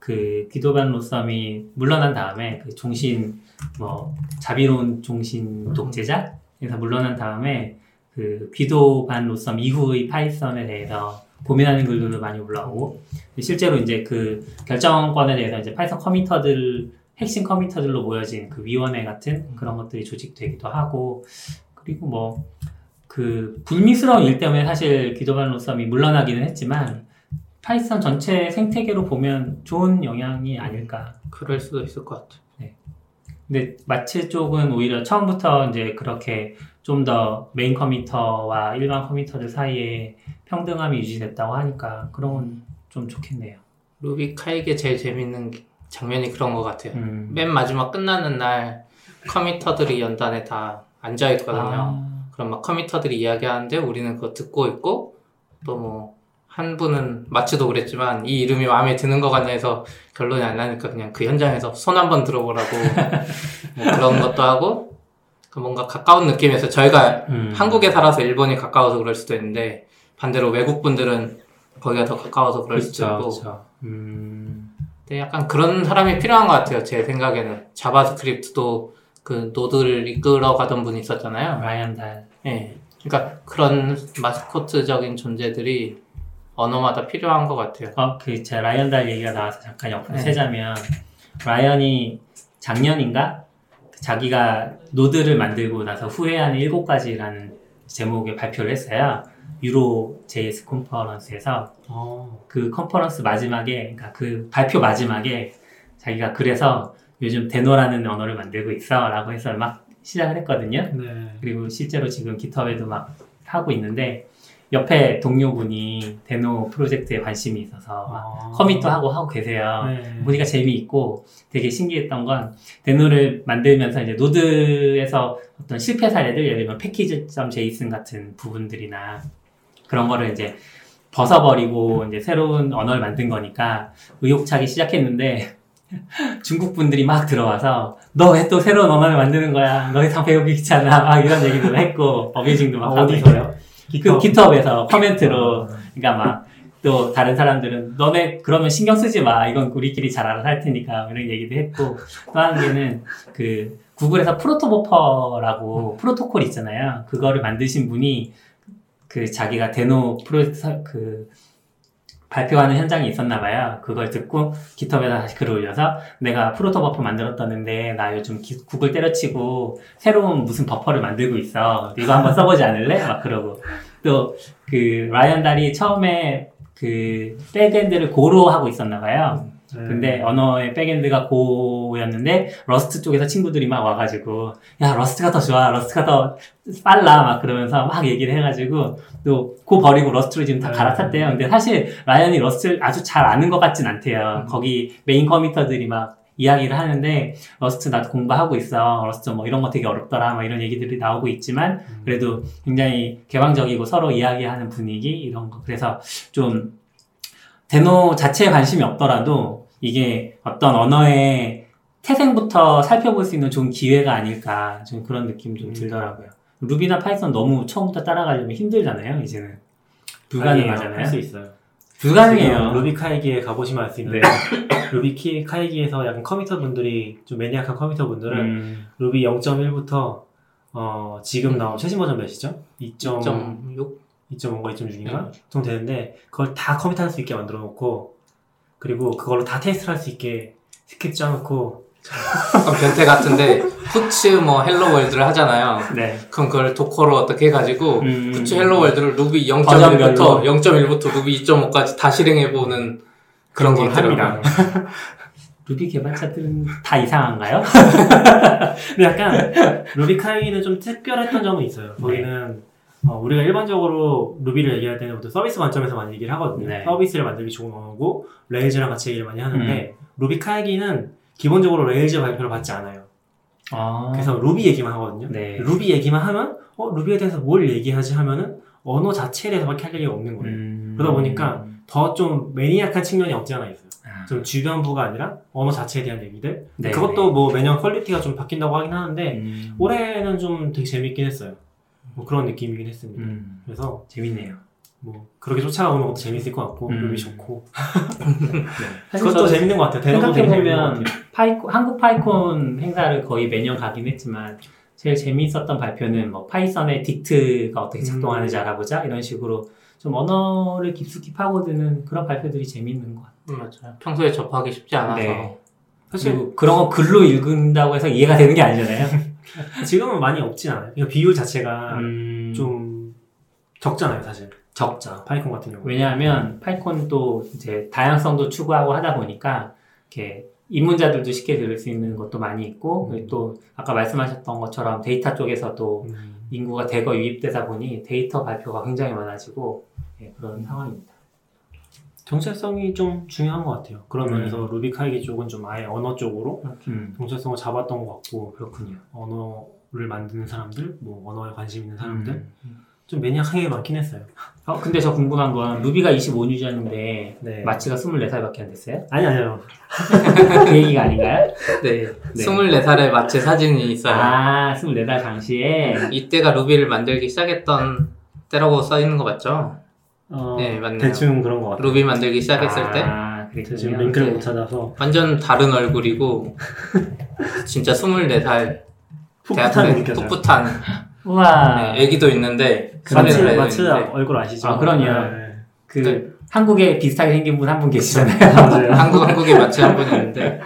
그 귀도 반 로썸이 물러난 다음에 그 종신 뭐 자비로운 종신 독재자에서 물러난 다음에 그 귀도 반 로썸 이후의 파이썬에 대해서 고민하는 글들도 많이 올라오고 실제로 이제 그 결정권에 대해서 이제 파이썬 committer들 핵심 committer들로 모여진 그 위원회 같은 그런 것들이 조직되기도 하고 그리고 뭐 그 불미스러운 일 때문에 사실 귀도 반 로썸이 물러나기는 했지만 파이썬 전체 생태계로 보면 좋은 영향이 아닐까. 그럴 수도 있을 것 같아요. 근데 마츠 쪽은 오히려 처음부터 이제 그렇게 좀 더 메인 committer와 일반 committer들 사이에 평등함이 유지됐다고 하니까 그런 건 좀 좋겠네요. 루비 카이게 제일 재밌는 장면이 그런 것 같아요. 음. 맨 마지막 끝나는 날 커미터들이 연단에 다 앉아 있거든요. 아, 그럼 막 커미터들이 이야기하는데 우리는 그거 듣고 있고 또뭐 한 분은 마치도 그랬지만 이 이름이 마음에 드는 것 같냐 해서 결론이 안 나니까 그냥 그 현장에서 손 한번 들어보라고 뭐 그런 것도 하고 그 뭔가 가까운 느낌에서 저희가 음. 한국에 살아서 일본이 가까워서 그럴 수도 있는데 반대로 외국 분들은 거기가 더 가까워서 그럴 수도 그쵸, 있고 그쵸. 음. 근데 약간 그런 사람이 필요한 것 같아요 제 생각에는 자바스크립트도 그 노드를 이끌어 가던 분이 있었잖아요 라이언 달. 예. 그러니까 그런 마스코트적인 존재들이 언어마다 필요한 것 같아요. 어, 그, 제 라이언 달 얘기가 나와서 잠깐 옆으로 네. 세자면, 라이언이 작년인가? 자기가 노드를 만들고 나서 후회하는 일곱 가지라는 제목의 발표를 했어요. 유로 JS 컨퍼런스에서 어, 그 컨퍼런스 마지막에, 그러니까 그 발표 마지막에 자기가 그래서 요즘 데노라는 언어를 만들고 있어 라고 해서 막 시작을 했거든요. 네. 그리고 실제로 지금 깃허브에도 막 하고 있는데 옆에 동료분이 데노 프로젝트에 관심이 있어서 막 어. commit도 하고 하고 계세요. 네. 보니까 재미있고 되게 신기했던 건 데노를 만들면서 이제 노드에서 어떤 실패 사례들 예를 들면 package.json 같은 부분들이나 그런 거를 이제 벗어버리고 이제 새로운 언어를 만든 거니까 의욕차게 시작했는데 중국 분들이 막 들어와서 너 왜 또 새로운 언어를 만드는 거야? 더 이상 배우기 귀찮아? 막 이런 얘기도 했고 abusing도 막 하고 어디서요? 그 깃허브에서 comment로 어. 그러니까 막 또 다른 사람들은 너네 그러면 신경 쓰지 마. 이건 우리끼리 잘 알아서 할 테니까. 이런 얘기도 했고 또 한 개는 그 구글에서 프로토보퍼라고 프로토콜 있잖아요. 그거를 만드신 분이 그 자기가 데노 프로젝트 그 발표하는 현장이 있었나 봐요 그걸 듣고 깃허브에다 다시 글을 올려서 내가 프로토 버퍼 만들었다는데 나 요즘 기- 구글 때려치고 새로운 무슨 버퍼를 만들고 있어 이거 한번 써보지 않을래? 막 그러고 또 그 라이언 달이 처음에 그 backend를 Go로 하고 있었나 봐요. 네. 근데 언어의 backend가 Go였는데 Rust 쪽에서 친구들이 막 와가지고 야 Rust가 더 좋아 Rust가 더 빨라 막 그러면서 막 얘기를 해가지고 또 Go 버리고 Rust로 지금 다 네. 갈아탔대요. 근데 사실 라이언이 Rust를 아주 잘 아는 것 같진 않대요. 거기 메인 committer들이 막 이야기를 하는데 Rust 나도 공부하고 있어 Rust 뭐 이런 거 되게 어렵더라 막 이런 얘기들이 나오고 있지만 그래도 굉장히 개방적이고 서로 이야기하는 분위기 이런 거 그래서 좀 Deno 자체에 관심이 없더라도 이게 어떤 언어의 태생부터 살펴볼 수 있는 좋은 기회가 아닐까 좀 그런 느낌 좀 들더라고요. Ruby나 Python 너무 처음부터 따라가려면 힘들잖아요. 이제는 불가능하잖아요. 할 수 있어요. 불가능해요. Ruby Kaigi에 가보시면 알 수 있는데 네. 루비 키 Kaigi에서 약간 committer 분들이 좀 maniac한 committer 분들은 음, 루비 0.1부터 어, 지금 나온 최신 버전 몇이죠? 2.5 2.6 2.5가 2.6인가? 정도 되는데 그걸 다 컴파일 할 수 있게 만들어 놓고 그리고 그걸로 다 테스트 할수 있게 스크립트 짜놓고 약간 변태 같은데 puts 뭐 hello world를 하잖아요. 네. 그럼 그걸 Docker로 어떻게 해가지고 음, puts hello world를 Ruby 버전별로. 0.1부터 0.1부터 루비 2.5까지 다 실행해보는 그런 게 걸. 합니다. 루비 개발자들은 다 이상한가요? 근데 약간 Ruby Kaigi는 좀 특별했던 점은 있어요. 네. 거기는 어, 우리가 일반적으로 Ruby를 얘기할 때는 보통 서비스 관점에서 많이 얘기를 하거든요. 네. 서비스를 만들기 좋은 언어고 Rails랑 같이 얘기를 많이 하는데 음. Ruby Kaigi는 기본적으로 Rails 발표를 받지 않아요. 아, 그래서 루비 얘기만 하거든요. 네. 루비 얘기만 하면 어 Ruby에 대해서 뭘 얘기하지 하면은 언어 자체에 대해서밖에 할 얘기가 없는 거예요. 음. 그러다 보니까 더 좀 maniac한 측면이 없지 않아 있어요. 아, 좀 주변부가 아니라 언어 자체에 대한 얘기들. 네, 그것도 뭐 매년 quality가 좀 바뀐다고 하긴 하는데 음. 올해는 좀 되게 재밌긴 했어요. 뭐 그런 느낌이긴 했습니다. 음, 그래서 재밌네요. 뭐 그렇게 쫓아가보는 것도 재밌을 것 같고 음. 루비 좋고 사실 그것도 재밌는 것 같아요. 재밌는 것 생각해 보면 같아요. PyCon, 한국 PyCon 행사를 거의 매년 가긴 했지만 제일 재미있었던 발표는 뭐 Python의 dict가 어떻게 작동하는지 음. 알아보자 이런 식으로 좀 언어를 깊숙이 파고드는 그런 발표들이 재미있는 것 같아요. 맞아요. 평소에 접하기 쉽지 않아서. 네. 사실 그리고 그런 거 글로 읽는다고 해서 이해가 되는 게 아니잖아요. 지금은 많이 없진 않아요. 그러니까 비율 자체가 음, 좀 적잖아요, 사실. 적죠. PyCon 같은 경우. 왜냐하면 PyCon도 이제 다양성도 추구하고 하다 보니까 이렇게 입문자들도 쉽게 들을 수 있는 것도 많이 있고 그리고 또 아까 말씀하셨던 것처럼 데이터 쪽에서도 음. 인구가 대거 유입되다 보니 데이터 발표가 굉장히 많아지고 예, 그런 상황입니다. 정체성이 좀 중요한 것 같아요. 그런 음. 면에서 Ruby Kaigi 쪽은 좀 아예 언어 쪽으로 음, 정체성을 잡았던 것 같고 그렇군요. 언어를 만드는 사람들, 뭐 언어에 관심 있는 사람들 음. 좀 maniac하게 많긴 했어요. 어, 근데 저 궁금한 건 루비가 25유저인데 네. 마치가 24살밖에 안 됐어요? 아니 아니요. 그 얘기가 아닌가요? 네. 네. 24살에 마치 사진이 있어요. 아, 24살 당시에 이때가 루비를 만들기 시작했던 때라고 써 있는 거 맞죠? 어, 네, 맞네요. 대충 그런 것 같아요. 루비 만들기 시작했을 때 아, 제가 그랬군요. 지금 링크를 네. 못 찾아서 완전 다른 얼굴이고 진짜 24살 풋풋함이 느껴져요. 풋풋한 우와. 네, 애기도 있는데 마츠, 마츠 내는데 얼굴 아시죠? 아, 그럼요. 네. 그 네. 한국에 비슷하게 생긴 분 한 분 계시잖아요. 맞아요. 한국 한국에 마치 한 분이 있는데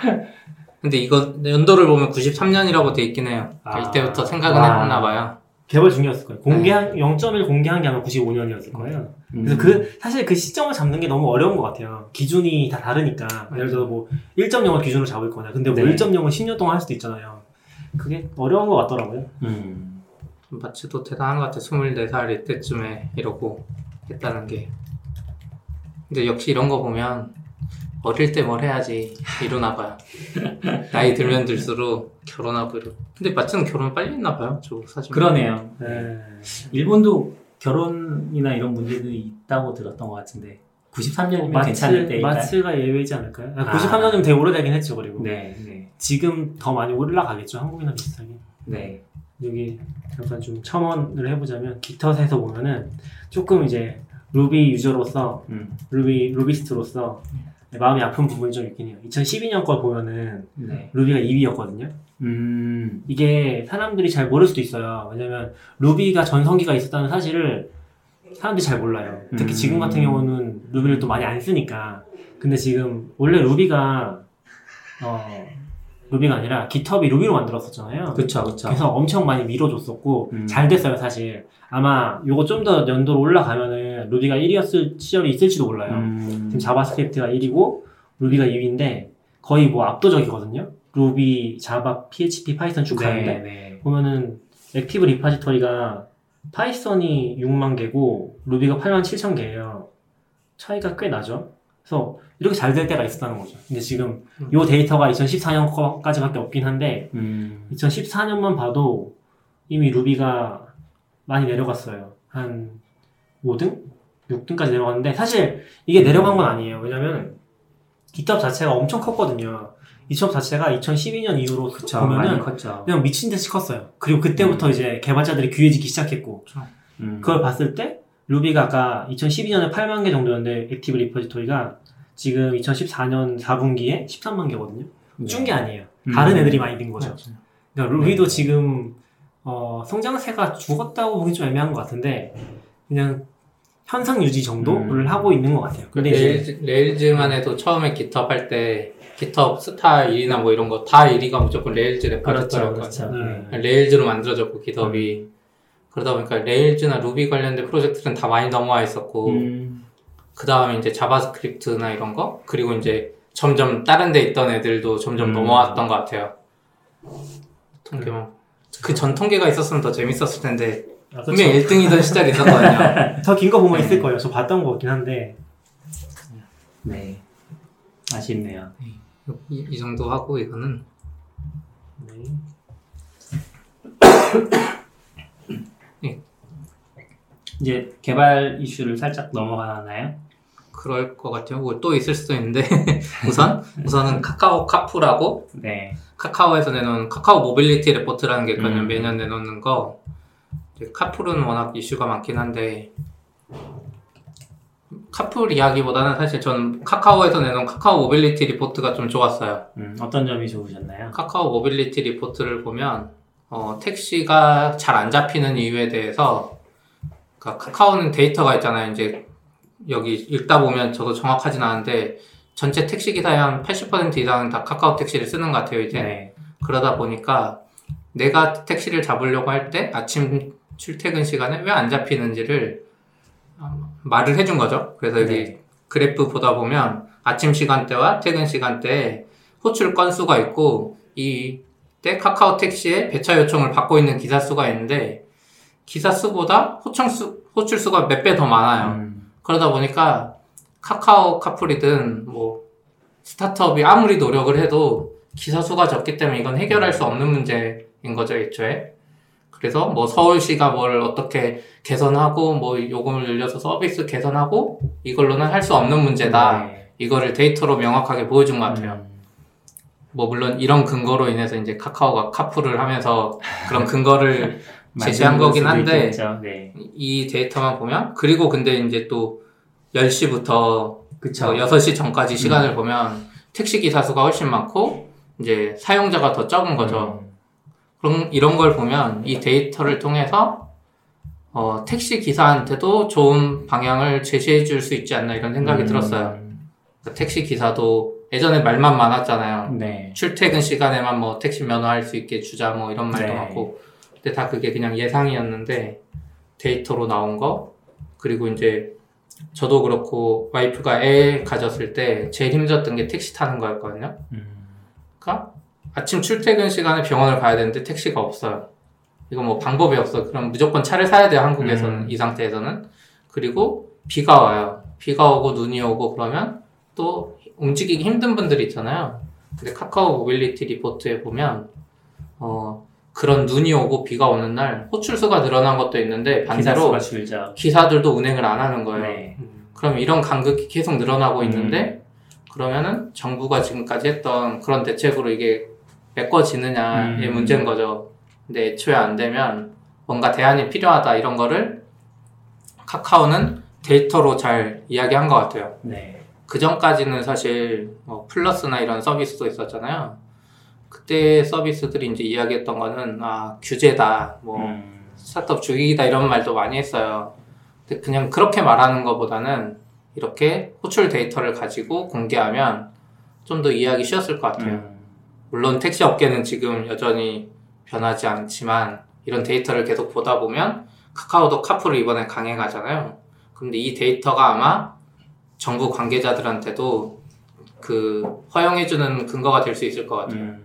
근데 이거 연도를 보면 93년이라고 돼 있긴 해요. 아. 이때부터 생각은 와. 했나 봐요. 개발 중이었을 거예요. 공개한 네. 0.1 공개한 게 아마 95년이었을 거예요. 음. 그래서 그 사실 그 시점을 잡는 게 너무 어려운 것 같아요. 기준이 다 다르니까 예를 들어 뭐 1.0을 기준으로 잡을 거냐. 근데 뭐 네. 1.0은 10년 동안 할 수도 있잖아요. 그게 어려운 것 같더라고요. 음. 마치도 대단한 것 같아. 24살 이때쯤에 이러고 했다는 게. 근데 역시 이런 거 보면 어릴 때 뭘 해야지 이러나 봐요. 나이 들면 들수록 결혼하고 이러. 근데 마치는 결혼 빨리 했나 봐요. 저 사진. 그러네요. 네. 일본도 결혼이나 이런 문제들이 있다고 들었던 것 같은데 93년이면 괜찮을 때일까요? 마츠가 예외이지 않을까요? 아, 아. 93년이면 되게 오래되긴 했죠. 그리고 네, 네, 지금 더 많이 올라가겠죠. 한국이나 비슷하게. 네. 여기 잠깐 좀 첨언을 해보자면 깃헙에서 보면은 조금 이제 루비 유저로서 음, 루비 루비스트로서 마음이 아픈 부분이 좀 있긴 해요. 2012년 걸 보면은 네. 루비가 2위였거든요. 음, 이게 사람들이 잘 모를 수도 있어요. 왜냐면 루비가 전성기가 있었다는 사실을 사람들이 잘 몰라요. 특히 음. 지금 같은 경우는 루비를 또 많이 안 쓰니까. 근데 지금 원래 루비가 어 Ruby가 아니라 GitHub이 Ruby로 만들었었잖아요. 그쵸, 그쵸. 그래서 엄청 많이 밀어줬었고 음. 잘 됐어요 사실. 아마 요거 좀 더 연도로 올라가면은 Ruby가 1위였을 시절이 있을지도 몰라요. 음, 지금 JavaScript가 1위고 Ruby가 2위인데 거의 뭐 압도적이거든요. Ruby, Java, PHP, Python 쭉 가는데 네, 네. 보면은 active repository가 Python이 6만 개고 Ruby가 8만 7천 개예요. 차이가 꽤 나죠. 그래서 이렇게 잘 될 때가 있었다는 거죠. 근데 지금 요 데이터가 2014년까지밖에 없긴 한데 음, 2014년만 봐도 이미 루비가 많이 내려갔어요. 한 5등? 6등까지 내려갔는데 사실 이게 내려간 건 아니에요. 왜냐면 깃헙 자체가 엄청 컸거든요. 깃헙 자체가 2012년 이후로 그쵸. 보면은 컸죠. 그냥 미친 듯이 컸어요. 그리고 그때부터 이제 개발자들이 귀해지기 시작했고 음, 그걸 봤을 때 Ruby가 아까 2012년에 8만 개 정도였는데 active repository가 지금 2014년 4분기에 13만 개거든요. 네. 준게 아니에요. 음. 다른 애들이 많이 된 거죠. 그러니까 Ruby도 네. 지금 어, 성장세가 죽었다고 보기 좀 애매한 것 같은데 그냥 현상 유지 정도를 음. 하고 있는 것 같아요. 근데 Rails, Rails만 해도 처음에 GitHub 할때 GitHub star 1위나 뭐 이런 거 다 1위가 무조건 Rails 그렇죠, repository라고 그렇죠. 네. Rails로 만들어졌고 GitHub이 그러다 보니까 Rails나 Ruby 관련된 프로젝트는 다 많이 넘어와 있었고 음, 그 다음에 이제 JavaScript나 이런 거 그리고 이제 점점 다른 데 있던 애들도 점점 음. 넘어왔던 것 같아요. 통계만. 그전 통계가 있었으면 더 재밌었을 텐데 아, 분명 1등이던 시절이 있었거든요. 더 긴 거 보면 있을 거예요. 저 봤던 거 같긴 한데. 네. 아쉽네요. 이, 이 정도 하고 이거는 네. 이제 개발 이슈를 살짝 넘어가나요? 그럴 것 같아요. 뭐또 있을 수도 있는데 우선 우선은 카카오 카풀하고 네. 카카오에서 내놓은 카카오 모빌리티 레포트라는 게 있거든요. 음. 매년 내놓는 거. 카풀은 워낙 이슈가 많긴 한데 카풀 이야기보다는 사실 저는 카카오에서 내놓은 카카오 모빌리티 리포트가 좀 좋았어요. 음, 어떤 점이 좋으셨나요? 카카오 모빌리티 리포트를 보면 어, 택시가 잘 안 잡히는 이유에 대해서 그러니까 카카오는 데이터가 있잖아요. 이제 여기 읽다 보면 저도 정확하진 않은데 전체 택시 기사의 한 80% 이상은 다 카카오 택시를 쓰는 것 같아요. 이제 네. 그러다 보니까 내가 택시를 잡으려고 할 때 아침 출퇴근 시간에 왜 안 잡히는지를 어, 말을 해준 거죠. 그래서 여기 네. 그래프 보다 보면 아침 시간대와 퇴근 시간대에 호출 건수가 있고 이 때 카카오 택시에 배차 요청을 받고 있는 기사 수가 있는데 기사 수보다 호청 수, 호출 수가 몇 배 더 많아요. 음, 그러다 보니까 카카오 카풀이든 뭐 스타트업이 아무리 노력을 해도 기사 수가 적기 때문에 이건 해결할 수 없는 문제인 거죠, 애초에. 그래서 뭐 서울시가 뭘 어떻게 개선하고 뭐 요금을 늘려서 서비스 개선하고 이걸로는 할 수 없는 문제다. 네. 이거를 데이터로 명확하게 보여준 것 같아요. 음, 뭐 물론 이런 근거로 인해서 이제 카카오가 카풀을 하면서 그런 근거를 제시한 거긴 한데. 네. 이 데이터만 보면 그리고 근데 이제 또 10시부터 그쵸. 저 6시 전까지 시간을 보면 택시 기사 수가 훨씬 많고 이제 사용자가 더 적은 거죠. 음, 그럼 이런 걸 보면 이 데이터를 통해서 어, 택시 기사한테도 좋은 방향을 제시해 줄 수 있지 않나 이런 생각이 음, 들었어요. 그러니까 택시 기사도 예전에 말만 많았잖아요. 네. 출퇴근 시간에만 뭐 택시 면허할 수 있게 주자 뭐 이런 말도 네. 많고 근데 다 그게 그냥 예상이었는데 데이터로 나온 거 그리고 이제 저도 그렇고 와이프가 애 가졌을 때 제일 힘들었던 게 택시 타는 거였거든요. 음, 그러니까 아침 출퇴근 시간에 병원을 가야 되는데 택시가 없어요. 이거 뭐 방법이 없어. 그럼 무조건 차를 사야 돼요. 한국에서는 음. 이 상태에서는. 그리고 비가 와요. 비가 오고 눈이 오고 그러면 또 움직이기 힘든 분들이 있잖아요. 근데 카카오 모빌리티 리포트에 보면 어 그런 눈이 오고 비가 오는 날 호출수가 늘어난 것도 있는데 반대로. 기사들도 운행을 안 하는 거예요. 네. 그럼 이런 간극이 계속 늘어나고 음. 있는데 그러면은 정부가 지금까지 했던 그런 대책으로 이게 메꿔지느냐의 음. 문제인 거죠. 근데 애초에 안 되면 뭔가 대안이 필요하다 이런 거를 카카오는 데이터로 잘 이야기한 것 같아요. 네. 그 전까지는 사실 뭐 플러스나 이런 서비스도 있었잖아요. 그때 서비스들이 이제 이야기했던 거는 아 규제다, 뭐 음, 스타트업 죽이기다 이런 말도 많이 했어요. 근데 그냥 그렇게 말하는 것보다는 이렇게 호출 데이터를 가지고 공개하면 좀 더 이해하기 쉬웠을 것 같아요. 음, 물론 택시 업계는 지금 여전히 변하지 않지만 이런 데이터를 계속 보다 보면 카카오도 카풀을 이번에 강행하잖아요. 근데 이 데이터가 아마 정부 관계자들한테도 그 허용해주는 근거가 될 수 있을 것 같아요. 음.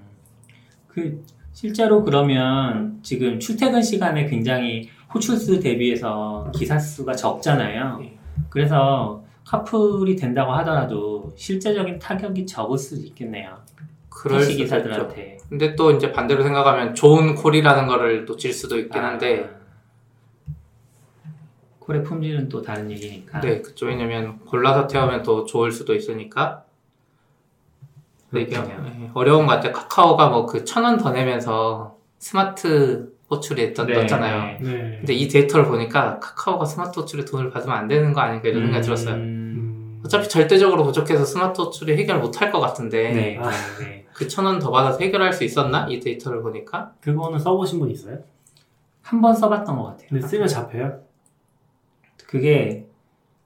그 실제로 그러면 지금 출퇴근 시간에 굉장히 호출수 대비해서 기사 수가 적잖아요. 네. 그래서 카풀이 된다고 하더라도 실제적인 타격이 적을 수도 있겠네요. 그럴 택시 수도 있죠. 기사들한테. 근데 또 이제 반대로 생각하면 좋은 콜이라는 거를 놓칠 수도 있긴 한데 아, 콜의 품질은 또 다른 얘기니까. 네, 그쵸. 왜냐면 골라서 태우면 더 좋을 수도 있으니까. 이게 그렇군요. 예, 어려운 것 같아요. 카카오가 뭐 그 천 원 더 내면서 스마트 호출에 떴, 네, 잖아요 네. 네. 근데 이 데이터를 보니까 카카오가 스마트 호출에 돈을 받으면 안 되는 거 아닌가 이런 생각이 들었어요. 음, 음. 어차피 절대적으로 부족해서 스마트 호출이 해결 못 할 것 같은데 네, 아. 네. 그천 원 더 받아서 해결할 수 있었나? 이 데이터를 보니까 그거는 써보신 분 있어요? 한 번 써봤던 것 같아요. 근데 쓰면 잡혀요? 그게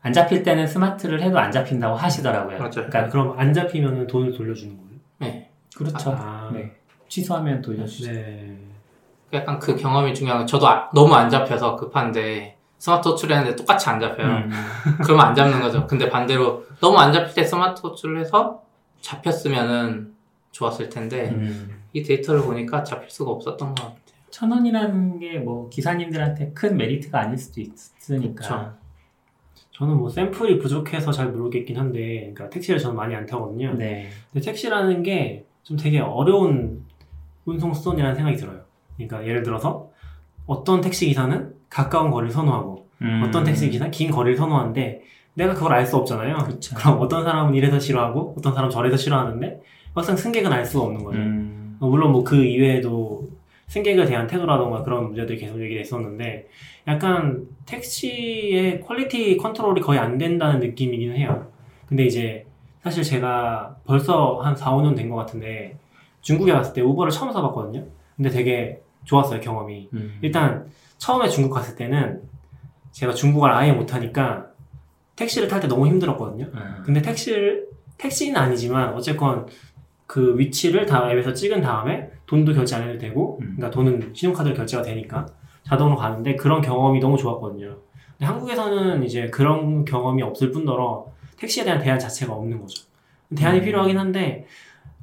안 잡힐 때는 스마트를 해도 안 잡힌다고 하시더라고요. 맞아요. 그러니까 그럼 안 잡히면 돈을 돌려주는 거예요? 네. 그렇죠. 아. 네. 취소하면 돌려주죠. 네. 약간 그 경험이 중요한 거 저도 아- 너무 안 잡혀서 급한데 스마트 호출했는데 똑같이 안 잡혀요. 음. 그러면 안 잡는 거죠. 근데 반대로 너무 안 잡힐 때 스마트 호출을 해서 잡혔으면은 좋았을 텐데 음. 이 데이터를 보니까 잡힐 수가 없었던 것 같아요. 천 원이라는 게 뭐 기사님들한테 큰 메리트가 아닐 수도 있으니까. 그쵸. 저는 뭐 샘플이 부족해서 잘 모르겠긴 한데, 그러니까 택시를 저는 많이 안 타거든요. 네. 근데 택시라는 게 좀 되게 어려운 운송 수단이라는 생각이 들어요. 그러니까 예를 들어서 어떤 택시 기사는 가까운 거리를 선호하고 음. 어떤 택시 기사는 긴 거리를 선호하는데 내가 그걸 알 수 없잖아요. 그쵸. 그럼 어떤 사람은 이래서 싫어하고 어떤 사람은 저래서 싫어하는데 막상 승객은 알 수가 없는 거예요. 음. 어, 물론 뭐 그 이외에도 승객에 대한 태도라던가 그런 문제들이 계속 얘기가 있었는데 약간 택시의 quality control이 거의 안 된다는 느낌이긴 해요. 근데 이제 사실 제가 벌써 한 4, 5년 된 것 같은데 중국에 갔을 때 우버를 처음 써봤거든요. 근데 되게 좋았어요, 경험이. 음. 일단 처음에 중국 갔을 때는 제가 중국어를 아예 못하니까 택시를 탈 때 너무 힘들었거든요. 음. 근데 택시를 택시는 아니지만 어쨌건 그 위치를 다 앱에서 찍은 다음에 돈도 결제 안 해도 되고 음. 그러니까 돈은 신용카드로 결제가 되니까 자동으로 가는데 그런 경험이 너무 좋았거든요. 근데 한국에서는 이제 그런 경험이 없을 뿐더러 택시에 대한 대안 자체가 없는 거죠. 대안이 음. 필요하긴 한데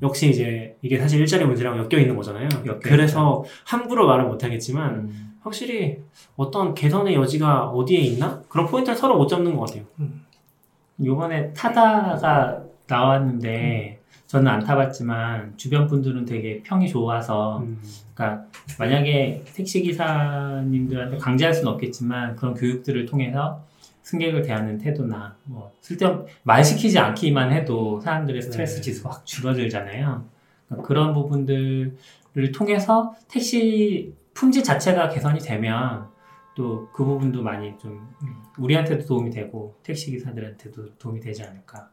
역시 이제 이게 사실 일자리 문제랑 엮여 있는 거잖아요. 그래서 함부로 말은 못하겠지만 음. 확실히 어떤 개선의 여지가 어디에 있나 그런 포인트를 서로 못 잡는 것 같아요. 요번에 타다가 나왔는데 저는 안 타봤지만 주변 분들은 되게 평이 좋아서 음. 그러니까 만약에 택시 기사님들한테 강제할 수는 없겠지만 그런 교육들을 통해서 승객을 대하는 태도나 뭐 쓸데없 말 시키지 않기만 해도 사람들의 스트레스 네. 지수가 확 줄어들잖아요. 그러니까 그런 부분들을 통해서 택시 품질 자체가 개선이 되면 또 그 부분도 많이 좀 우리한테도 도움이 되고 택시 기사들한테도 도움이 되지 않을까.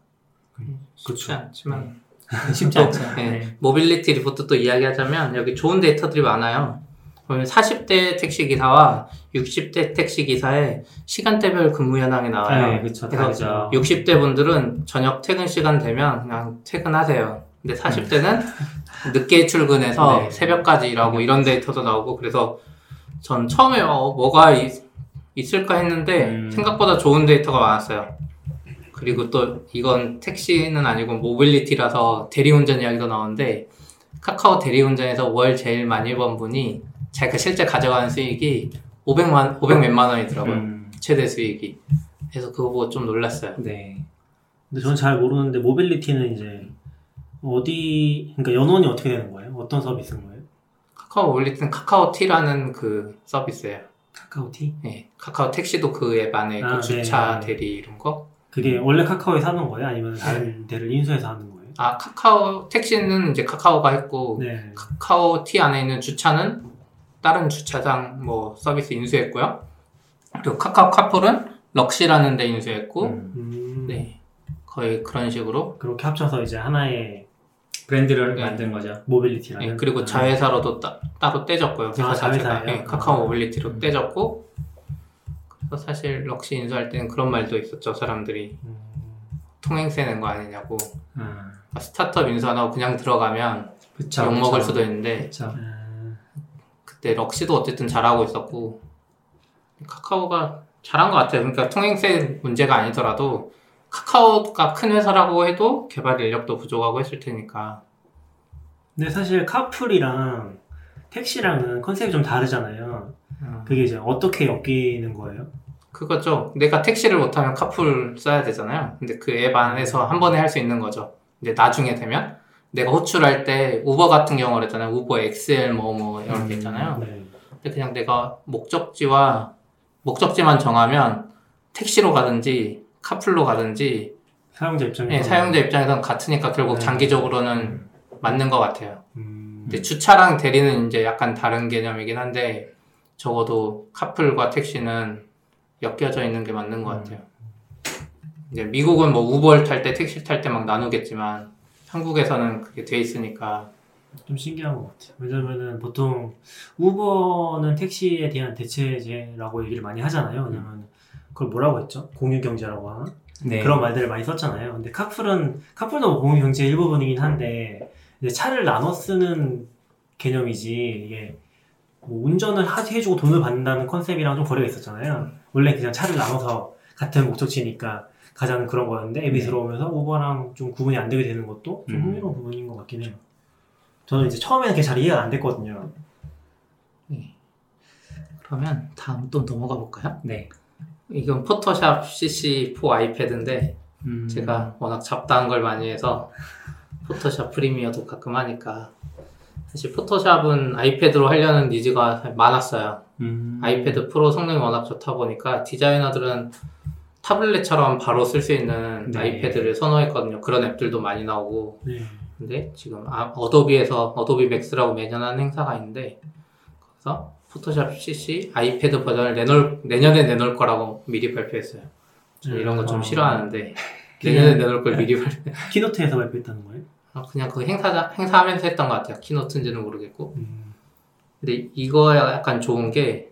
쉽지 않지만 쉽지 않죠. 네. 네. mobility report 또 이야기하자면 여기 좋은 데이터들이 많아요. 보면 40대 택시 기사와 60대 택시 기사의 시간대별 근무 현황이 나와요. 네, 그렇죠. 그래서 다르죠. 60대 분들은 저녁 퇴근 시간 되면 그냥 퇴근하세요. 근데 40대는 늦게 출근해서 네. 새벽까지 일하고 이런 데이터도 나오고 그래서 전 처음에 어, 뭐가 있, 있을까 했는데 음. 생각보다 좋은 데이터가 많았어요. 그리고 또 이건 택시는 아니고 모빌리티라서 대리운전 이야기도 나오는데 카카오 대리운전에서 월 제일 많이 번 분이 자기가 실제 가져가는 수익이 500만 500 몇만 원이더라고요. 음, 최대 수익이. 그래서 그거 보고 좀 놀랐어요. 네. 근데 저는 잘 모르는데 모빌리티는 이제 어디 그러니까 연원이 어떻게 되는 거예요? 어떤 서비스인 거예요? 카카오 모빌리티는 카카오 T라는 그 서비스예요. 카카오 T? 예, 카카오 택시도 그 앱 안에 아, 그 주차 네. 대리 이런 거. 그게 원래 카카오에서 하는 거예요? 아니면 다른 데를 인수해서 하는 거예요? 아 카카오 택시는 이제 카카오가 했고 네. 카카오 T 안에 있는 주차는 다른 주차장 뭐 서비스 인수했고요. 그리고 카카오 카풀은 럭시라는 데 인수했고, 음, 음, 네 거의 그런 식으로. 그렇게 합쳐서 이제 하나의 브랜드를 네. 만든 거죠. 모빌리티라는. 예, 그리고 아, 자회사로도 따, 따로 떼졌고요. 아, 자체가 자회사예요? 예, 카카오 아. 모빌리티로 음. 떼졌고. 그래서 사실 럭시 인수할 때는 그런 말도 있었죠. 사람들이 음, 통행세 낸 거 아니냐고. 아, 스타트업 인수 안 하고 그냥 들어가면 그쵸. 욕 먹을 그쵸. 수도 있는데 그쵸. 아, 그때 럭시도 어쨌든 잘하고 있었고 카카오가 잘한 것 같아요. 그러니까 통행세 문제가 아니더라도 카카오가 큰 회사라고 해도 개발 인력도 부족하고 했을 테니까 근데 사실 카풀이랑 택시랑은 컨셉이 좀 다르잖아요. 음, 그게 이제 어떻게 엮이는 거예요? 그거죠. 내가 택시를 못하면 카풀 써야 되잖아요. 근데 그 앱 안에서 한 번에 할 수 있는 거죠. 이제 나중에 되면 내가 호출할 때 우버 같은 경우를 했잖아요. 우버 XL 뭐뭐 이런 게 있잖아요. 네. 근데 그냥 내가 목적지와 목적지만 정하면 택시로 가든지 카풀로 가든지 사용자 입장에서. 네, 사용자 입장에서는 같으니까 결국 네. 장기적으로는 맞는 것 같아요. 음, 근데 주차랑 대리는 이제 약간 다른 개념이긴 한데 적어도 카풀과 택시는 엮여져 있는 게 맞는 것 같아요. 이제 미국은 뭐 우버를 탈 때 택시 탈 때 막 나누겠지만 한국에서는 그게 돼 있으니까 좀 신기한 것 같아요. 왜냐면은 보통 우버는 택시에 대한 대체제라고 얘기를 많이 하잖아요. 왜냐면 그걸 뭐라고 했죠? 공유 경제라고 하나? 네. 그런 말들을 많이 썼잖아요. 근데 카풀은 카풀도 뭐 공유 경제의 일부분이긴 한데 차를 나눠 쓰는 개념이지 이게 뭐 운전을 하- 해주고 돈을 받는다는 컨셉이랑 좀 거리가 있었잖아요. 원래 그냥 차를 나눠서 같은 목적지니까 가자는 그런 거였는데 앱이 네. 들어오면서 우버랑 좀 구분이 안 되게 되는 것도 좀 음. 흥미로운 부분인 것 같긴 해요. 저는 이제 처음에는 그게 잘 이해가 안 됐거든요. 그러면 다음 또 넘어가 볼까요? 네. 이건 포토샵 CC4 아이패드인데 음. 제가 워낙 잡다한 걸 많이 해서 포토샵 프리미어도 가끔 하니까 사실 포토샵은 아이패드로 하려는 니즈가 많았어요. 음. 아이패드 프로 성능이 워낙 좋다 보니까 디자이너들은 타블렛처럼 바로 쓸 수 있는 네. 아이패드를 선호했거든요. 그런 앱들도 많이 나오고 네. 근데 지금 아, 어도비에서 어도비 맥스라고 매년 하는 행사가 있는데 거기서 포토샵 CC 아이패드 버전을 내놓을, 내년에 내놓을 거라고 미리 발표했어요. 저 이런 거좀 아. 싫어하는데 내년에 내놓을 걸 미리 발표. keynote에서 발표했다는 거예요? 아, 그냥 그 행사자 행사하면서 했던 것 같아요. keynote인지는 모르겠고. 음. 근데 이거 약간 좋은 게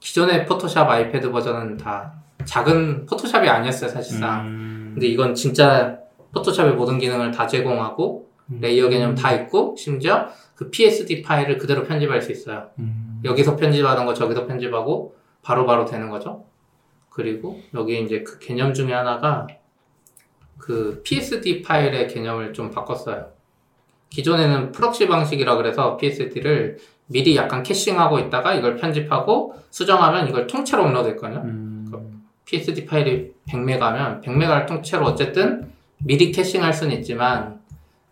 기존의 포토샵 아이패드 버전은 다 작은 포토샵이 아니었어요 사실상. 음. 근데 이건 진짜 포토샵의 모든 기능을 다 제공하고 음. layer 개념 다 있고 심지어 그 PSD 파일을 그대로 편집할 수 있어요. 음. 여기서 편집하는 거 저기서 편집하고 바로 바로 되는 거죠. 그리고 여기 이제 그 개념 중에 하나가 그 PSD 파일의 개념을 좀 바꿨어요. 기존에는 proxy 방식이라 그래서 PSD를 미리 약간 caching하고 있다가 이걸 편집하고 수정하면 이걸 통째로 업로드 했거든요. 음. PSD 파일이 100메가면 100메가를 통째로 어쨌든 미리 caching할 수는 있지만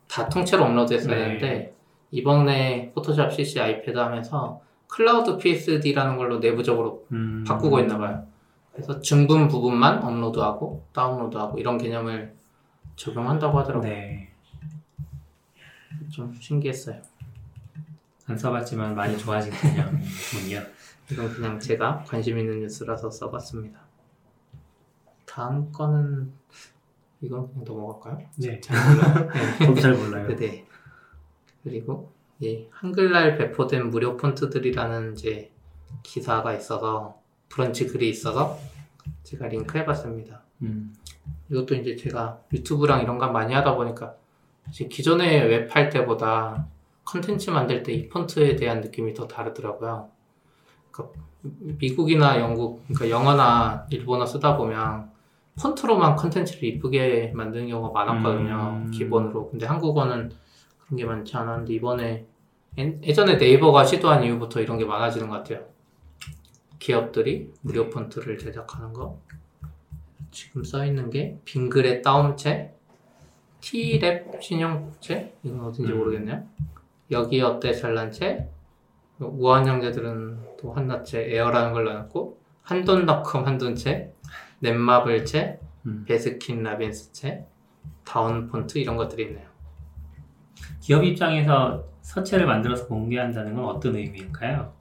다 통째로 업로드 했어야 네. 되는데 이번에 포토샵 CC 아이패드 하면서 cloud PSD라는 걸로 내부적으로 음. 바꾸고 있나 봐요. 그래서 증분 부분만 업로드하고 다운로드하고 이런 개념을 적용한다고 하더라고요. 네. 좀 신기했어요. 안 써봤지만 많이 좋아진 개념이군요. 이건 그냥 제가 관심 있는 뉴스라서 써봤습니다. 다음 거는 이건 그냥 넘어갈까요? 네. 잘 몰라요. 네. 저도 잘 몰라요. 네. 그리고 이 한글날 배포된 무료 폰트들이라는 이제 기사가 있어서 브런치 글이 있어서 제가 링크 해봤습니다. 음. 이것도 이제 제가 유튜브랑 이런 거 많이 하다 보니까 사실 기존에 웹 할 때보다 컨텐츠 만들 때 이 폰트에 대한 느낌이 더 다르더라고요. 그러니까 미국이나 영국, 그러니까 영어나 일본어 쓰다 보면 폰트로만 컨텐츠를 이쁘게 만드는 경우가 많았거든요. 음. 기본으로. 근데 한국어는 그런 게 많지 않았는데 이번에 예- 예전에 네이버가 시도한 이후부터 이런 게 많아지는 것 같아요. 기업들이 무료 폰트를 제작하는 거. 지금 써 있는 게 빙그레 따옴체, T랩 신용체 이건 어딘지 음. 모르겠네요. 여기 어때 잘난체, 우아한 형제들은 또 한나체 Air라는 걸 내놨고 한돈닷컴 한돈체, 넷마블체, 음. 베스킨 라빈스체, 다운 폰트 이런 것들이 있네요. 기업 입장에서 서체를 만들어서 공개한다는 건 어떤 의미일까요?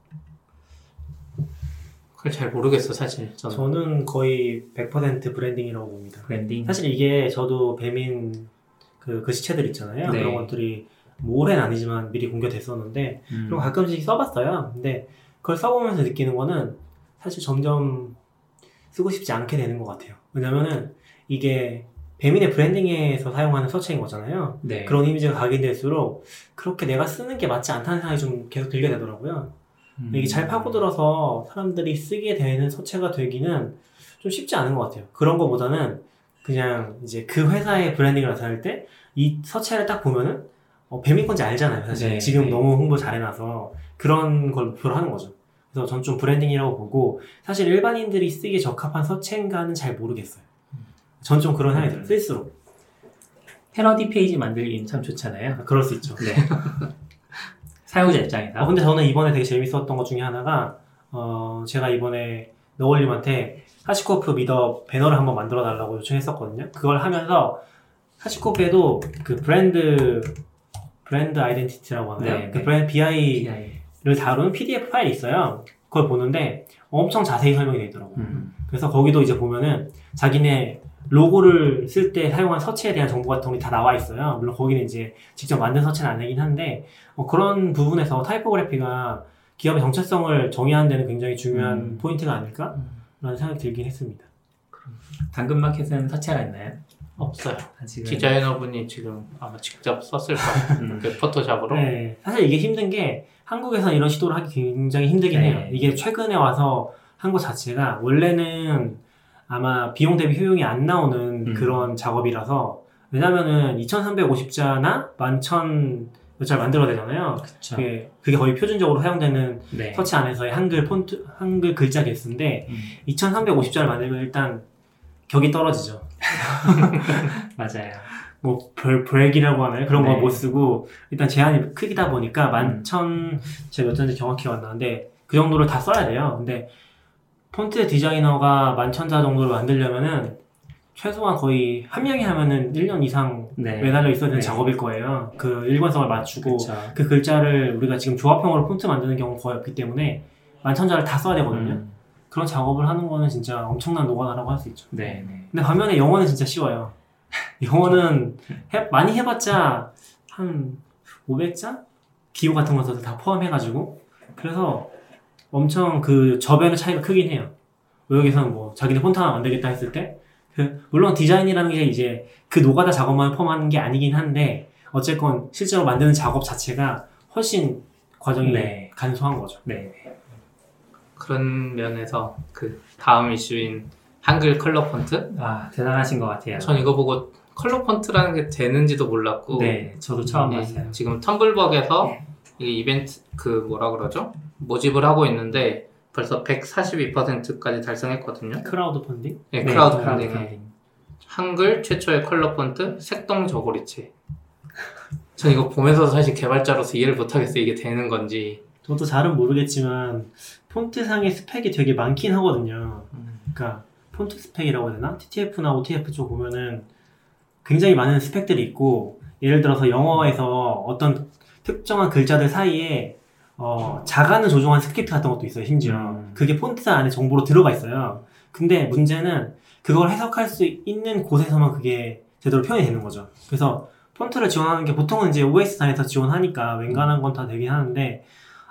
그걸 잘 모르겠어 사실 저는. 저는 거의 100% branding이라고 봅니다. 브랜딩. 사실 이게 저도 배민 그 글씨체들 있잖아요. 네. 그런 것들이 뭐 올해는 아니지만 미리 공개됐었는데 음. 그리고 가끔씩 써봤어요. 근데 그걸 써보면서 느끼는 거는 사실 점점 쓰고 싶지 않게 되는 것 같아요. 왜냐면은 이게 배민의 branding에서 사용하는 서체인 거잖아요. 네. 그런 이미지가 각인될수록 그렇게 내가 쓰는 게 맞지 않다는 생각이 좀 계속 들게 되더라고요. 음. 이게 잘 파고들어서 사람들이 쓰게 되는 서체가 되기는 좀 쉽지 않은 것 같아요. 그런 거보다는 그냥 이제 그 회사의 브랜딩을 나타낼 때 이 서체를 딱 보면은 어, 배민 건지 알잖아요. 사실 네, 지금 네. 너무 홍보 잘해놔서 그런 걸 목표로 하는 거죠. 그래서 전 좀 브랜딩이라고 보고 사실 일반인들이 쓰기에 적합한 서체인가는 잘 모르겠어요. 전 좀 그런 생각이 들어요. 쓸수록 패러디 페이지 만들기는 참 좋잖아요. 아, 그럴 수 있죠. 네. 사용자 입장에서. 어, 근데 저는 이번에 되게 재밌었던 것 중에 하나가, 어, 제가 이번에 너굴님한테 HashiCorp meetup 배너를 한번 만들어 달라고 요청했었거든요. 그걸 하면서 HashiCorp에도 그 브랜드, 브랜드 아이덴티티라고 하나요? 네, 그 네. 브랜드 BI를. 다루는 PDF 파일이 있어요. 그걸 보는데 엄청 자세히 설명이 되어 있더라고요. 음. 그래서 거기도 이제 보면은 자기네 로고를 쓸 때 사용한 서체에 대한 정보 같은 게 다 나와 있어요. 물론 거기는 이제 직접 만든 서체는 아니긴 한데 어, 그런 부분에서 타이포그래피가 기업의 정체성을 정의하는 데는 굉장히 중요한 음. 포인트가 아닐까라는 생각이 들긴 했습니다. 당근마켓은 서체가 있나요? 없어요. 아직은. 디자이너분이 지금 아마 직접 썼을 거예요. 음. 그 포토샵으로. 네, 사실 이게 힘든 게 한국에서 이런 시도를 하기 굉장히 힘들긴 네. 해요. 이게 최근에 와서 한 것 자체가 원래는 아마 비용 대비 효용이 안 나오는 음. 그런 작업이라서 왜냐면은 2350자나 11000몇잘 만들어야 되잖아요. 그쵸. 그게, 그게 거의 표준적으로 사용되는 네. 서치 안에서의 한글 폰트, 한글 글자 개수인데 음, 2350자를 만들면 일단 격이 떨어지죠. 맞아요. 뭐 별, 브렉이라고 하나요? 그런 네. 거못 쓰고 일단 제한이 크기다 보니까 음. 11,000 제가 몇 전인지 정확히 안 나는데 그 정도를 다 써야 돼요. 근데 폰트 디자이너가 11,000자 정도를 만들려면은 최소한 거의 한 명이 하면은 1년 이상 네. 매달려 있어야 되는 네. 작업일 거예요. 그 일관성을 맞추고 그쵸. 그 글자를 우리가 지금 조합형으로 폰트 만드는 경우가 거의 없기 때문에 11,000자를 다 써야 되거든요. 음, 그런 작업을 하는 거는 진짜 엄청난 노가다라고 할 수 있죠. 네, 네. 근데 반면에 영어는 진짜 쉬워요. 영어는 해- 많이 해봤자 한 500자? 기호 같은 것도 다 포함해가지고 그래서 엄청 그 저변의 차이가 크긴 해요. 여기서는 뭐 자기네 폰트 하나 만들겠다 했을 때 그 물론 디자인이라는 게 이제 그 노가다 작업만 포함하는 게 아니긴 한데 어쨌건 실제로 만드는 작업 자체가 훨씬 과정이 네. 간소한 거죠. 네. 그런 면에서 그 다음 이슈인 한글 컬러 폰트? 아, 대단하신 것 같아요. 전 이거 보고 컬러 폰트라는 게 되는지도 몰랐고 네, 저도 처음 예, 봤어요. 지금 텀블벅에서 이 이벤트 그 뭐라 그러죠? 모집을 하고 있는데 벌써 142%까지 달성했거든요. 크라우드 펀딩? 예, 네, 크라우드 펀딩. 한글 최초의 컬러 폰트 색동 저고리체. 전 이거 보면서 사실 개발자로서 이해를 못하겠어요. 이게 되는 건지. 저도 잘은 모르겠지만 폰트상의 스펙이 되게 많긴 하거든요. 그러니까 폰트 스펙이라고 해야 되나? TTF나 OTF 쪽 보면은 굉장히 많은 스펙들이 있고 예를 들어서 영어에서 어떤 특정한 글자들 사이에 어, 자간을 조종한 스크립트 같은 것도 있어요, 심지어. 음. 그게 폰트 안에 정보로 들어가 있어요. 근데 문제는 그걸 해석할 수 있는 곳에서만 그게 제대로 표현이 되는 거죠. 그래서 폰트를 지원하는 게 보통은 이제 OS단에서 지원하니까 웬간한 건 다 되긴 하는데